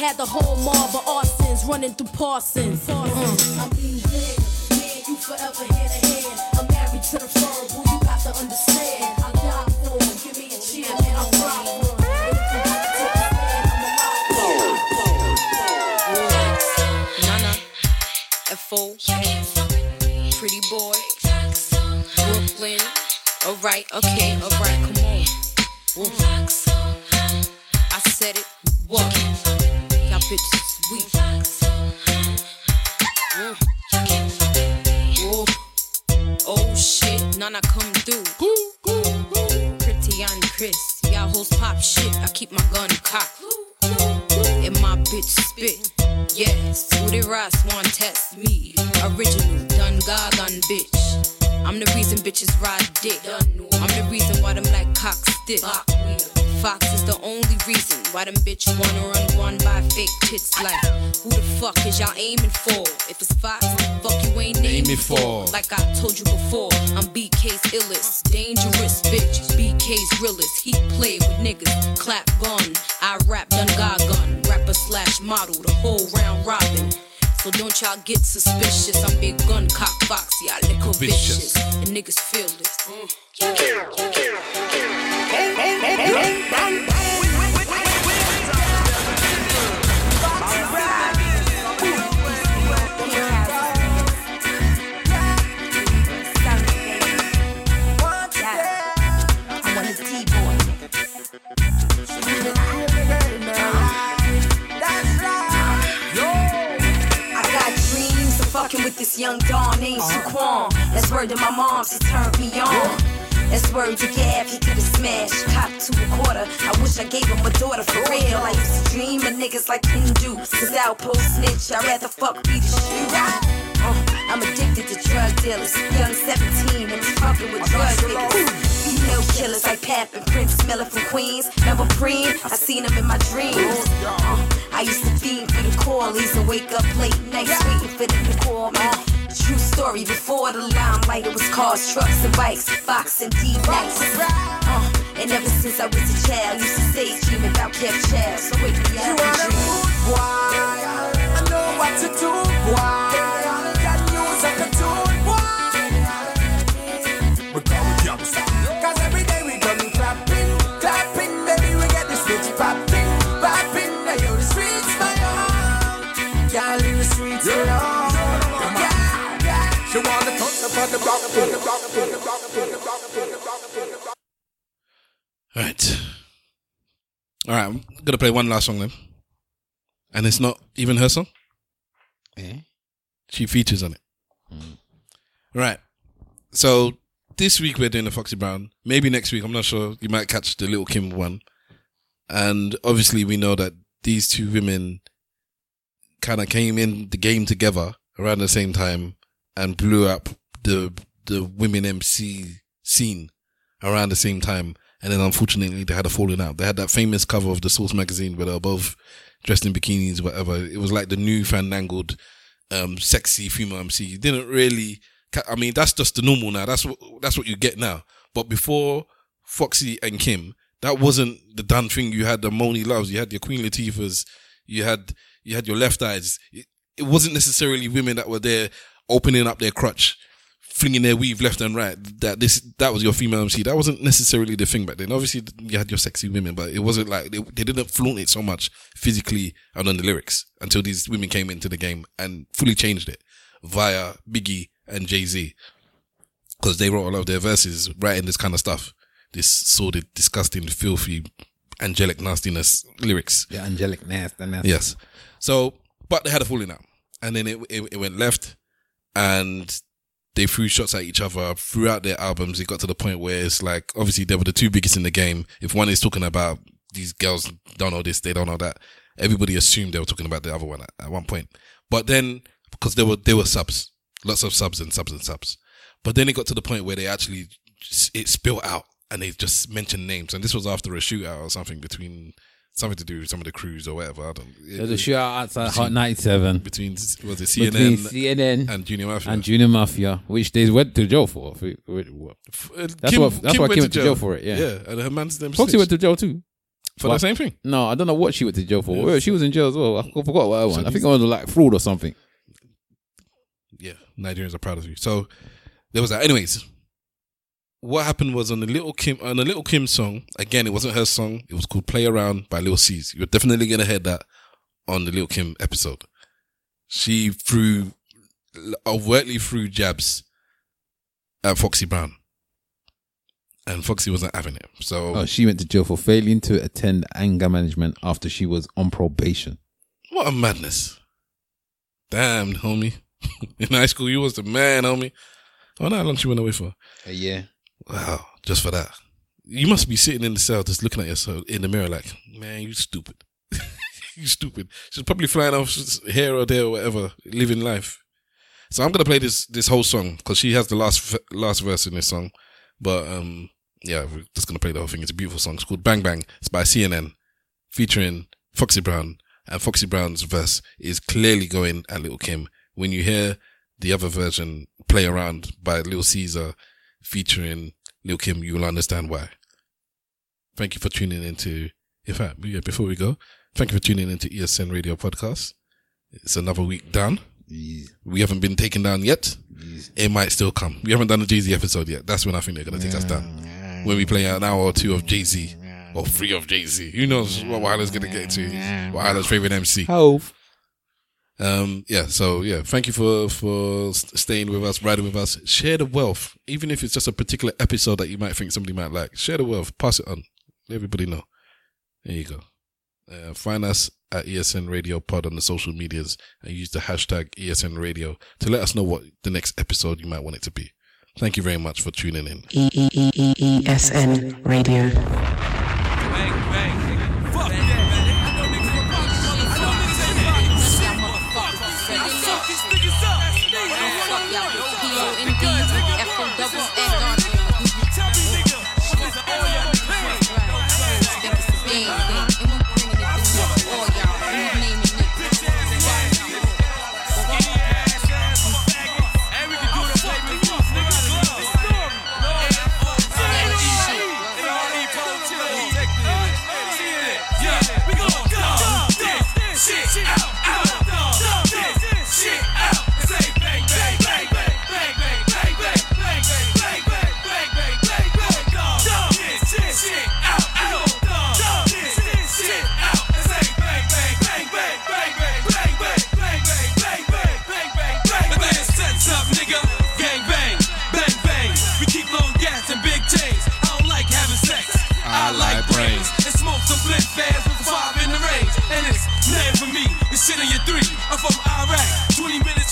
Had the whole mob of arsons running through Parsons. Niggas, clap gun. I rap done God gun, rapper slash model, the whole round robin. So don't y'all get suspicious. I'm big gun cock fox, y'all little vicious. And niggas feel this. I young Dawn named Shaquan. That's word to my mom, she turned me on. That's word to Gav, he could've smashed. Cop to a quarter. I wish I gave him a daughter for real. I used to dream of niggas like Hindu. Cause outpost snitch, I'd rather fuck be the shoe. Uh, I'm addicted to drug dealers. Young 17 and fucking with drug niggas. Female killers like Pap and Prince Miller from Queens. Remember Preem? I seen him in my dreams. Uh, I used to fiend for the callies and wake up late nights waiting for them to call me. True story, before the limelight, it was cars, trucks, and bikes, Fox and D nights. Uh, and ever since I was a child, used to stay dreaming about Kev Child. So wake me up and dream. I know what to do. Why? Got news I can do. Why? Because we youngster. Cause every day we come clapping, clapping, baby, we get the switch popping, popping. Now you're the streets, my own. Can't block. Right. All right, I'm gonna play one last song then, and it's not even her song. Eh? She features on it. Right. So this week we're doing the Foxy Brown. Maybe next week, I'm not sure. You might catch the Little Kim one. And obviously we know that these two women kind of came in the game together around the same time and blew up the the women MC scene around the same time. And then unfortunately they had a falling out. They had that famous cover of the Source magazine where they were both dressed in bikinis, whatever. It was like the new fandangled, um, sexy female MC. You didn't really, I mean, that's just the normal now. That's what, that's what you get now. But before Foxy and Kim, that wasn't the done thing. You had the Monie Loves, you had your Queen Latifahs, you had, you had your Left Eyes. It, it wasn't necessarily women that were there opening up their crutch, flinging their weave left and right. That this, that was your female MC. That wasn't necessarily the thing back then. Obviously, you had your sexy women, but it wasn't like they, they didn't flaunt it so much physically and on the lyrics until these women came into the game and fully changed it via Biggie and Jay Z because they wrote a lot of their verses writing this kind of stuff, this sordid, disgusting, filthy, angelic nastiness lyrics. The angelic nastiness. Yes. So, but they had a falling out, and then it, it it went left, and they threw shots at each other throughout their albums. It got to the point where it's like, obviously they were the two biggest in the game. If one is talking about these girls don't know this, they don't know that. Everybody assumed they were talking about the other one at, at one point. But then, because there were, there were subs, lots of subs and subs and subs. But then it got to the point where they actually, it spilled out and they just mentioned names. And this was after a shootout or something between, something to do with some of the crews or whatever. I don't, There's a shootout outside Hot between- 97. Between, was it Between CNN? CNN and Junior Mafia? And Junior Mafia, which they went to jail for. That's Uh, Kim- what. That's Kim why Kim went to jail for it. Yeah. Yeah, and her man's them Foxy went to jail too. For But- the same thing? No, I don't know what she went to jail for. Well, she was in jail as well. I forgot what I So. I think it was like fraud or something. yeah, Nigerians are proud of you. So there was that. Anyways, what happened was on the little Kim on the little Kim song. Again, it wasn't her song. It was called "Play Around" by Lil' Cease. You're definitely gonna hear that on the little Kim episode. She threw uh, overtly threw jabs at Foxy Brown, and Foxy wasn't having it. So Oh, she went to jail for failing to attend anger management after she was on probation. What a madness. Damn, homie. In high school, you was the man, homie. Oh, how long she went away for? A year. Wow, just for that. You must be sitting in the cell just looking at yourself in the mirror like, man, you stupid. you stupid. She's probably flying off here or there or whatever, living life. So I'm gonna play this this whole song because she has the last last verse in this song. But um, yeah, we're just gonna play the whole thing. It's a beautiful song. It's called Bang Bang. It's by CNN, featuring Foxy Brown. And Foxy Brown's verse is clearly going at Little Kim. When you hear the other version play around by Lil Caesar featuring Lil Kim, you will understand why. Thank you for tuning into. In fact, yeah, before we go, thank you for tuning into ESN Radio Podcast. It's another week done. We haven't been taken down yet. It might still come. We haven't done a Jay Z episode yet. That's when I think they're going to take us down. When we play an hour or two of Jay Z or three of Jay Z. Who knows what Wilder's going to get into? Wilder's favorite MC. Hove. Um, yeah, so yeah, thank you for for staying with us, riding with us. Share the wealth, even if it's just a particular episode that you might think somebody might like. Share the wealth, pass it on, let everybody know. There you go. Uh, find us at ESN Radio Pod on the social medias and use the hashtag ESN Radio to let us know what the next episode you might want it to be. Thank you very much for tuning in.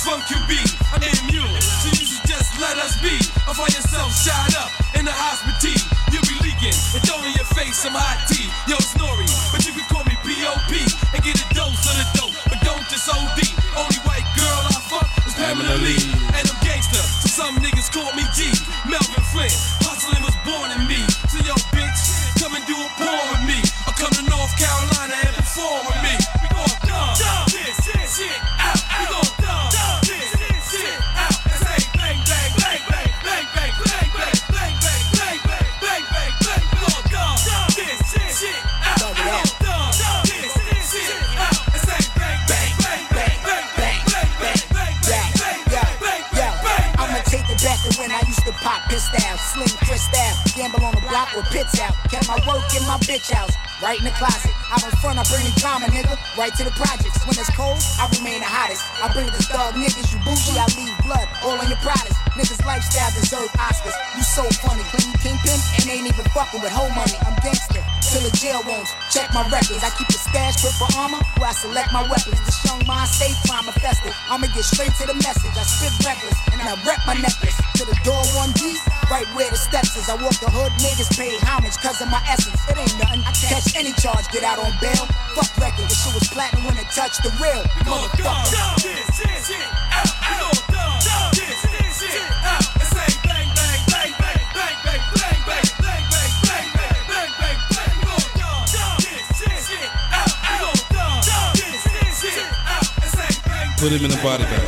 from QB and Mule. So you should just let us be. I find yourself shot up in the hospital. You'll be leaking and throwing your face some hot tea. Yo, Snorri, block with pits out. Kept my work in my bitch house, right in the closet. Out in front, I bring the drama, nigga, right to the projects. When it's cold, I remain the hottest. I bring the thug niggas, you bougie, I leave blood all on your products. Niggas lifestyle deserve Oscars. You so funny, clean kingpin and ain't even fucking with whole money. I'm gangster. Till the jail wounds, check my records. I keep a stash grip for armor where I select my weapons. This young mind stay crime infested. I'ma get straight to the message. I spit reckless and I rep my necklace to the door one D, right where the steps is. I walk the hood, niggas pay homage cause of my essence. It ain't nothing. I catch any charge, get out on bail. Fuck record, this shit was platinum when it touched the real. Motherfucker. Put him in the body bag.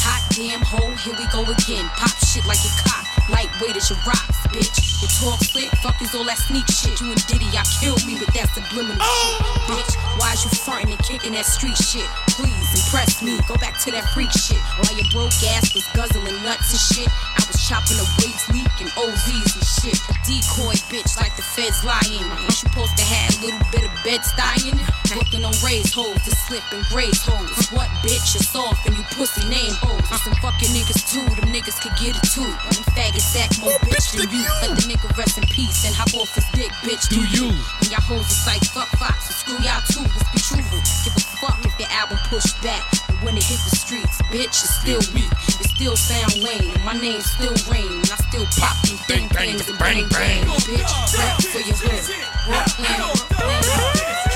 Hot damn hole, here we go again. Pop shit like a cock, lightweight as your rocks, bitch. Your talk slick, fuck is all that sneak shit. You and Diddy, I killed me with that subliminal shit, bitch. Why is you frontin' and kicking that street shit? Please impress me, go back to that freak shit. While your broke ass was guzzling nuts and shit, I chopping the weights, leaking OZs and shit. A decoy bitch like the feds lying. Ain't you supposed to have a little bit of bed stying? Looking on raised hoes to slip and graze hoes. What bitch is soft and you pussy name hoes? And some fucking niggas too, them niggas could get it too. Them faggots act more bitch than you. Let the nigga rest in peace and hop off his dick, bitch. Do you? And y'all hoes is like fuck Fox and screw y'all too. Let's be truthful. Give a fuck if your album pushed back. But when it hit the streets, bitch, it's still me. It still sound lame. My name still rain. And I still pop them thing things and bang bang. Bitch, rap for your hood. Brooklyn, Brooklyn.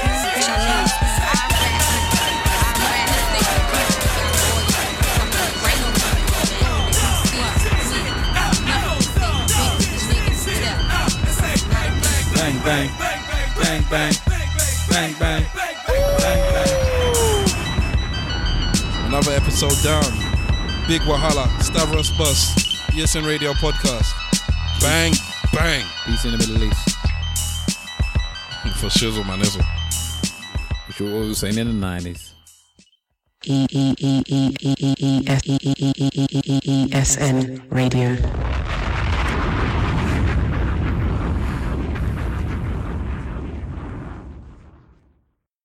Bitch, I name. Bang, bang, bang, bang, bang, bang, bang, bang. Another episode down. Big Wahala, Stavros Boss, ESN Radio Podcast. Bang, bang. Peace in the Middle East. For shizzle, man, nizzle. Which we was saying in the 90s. E E E E E E E S E E E E E E S N Radio.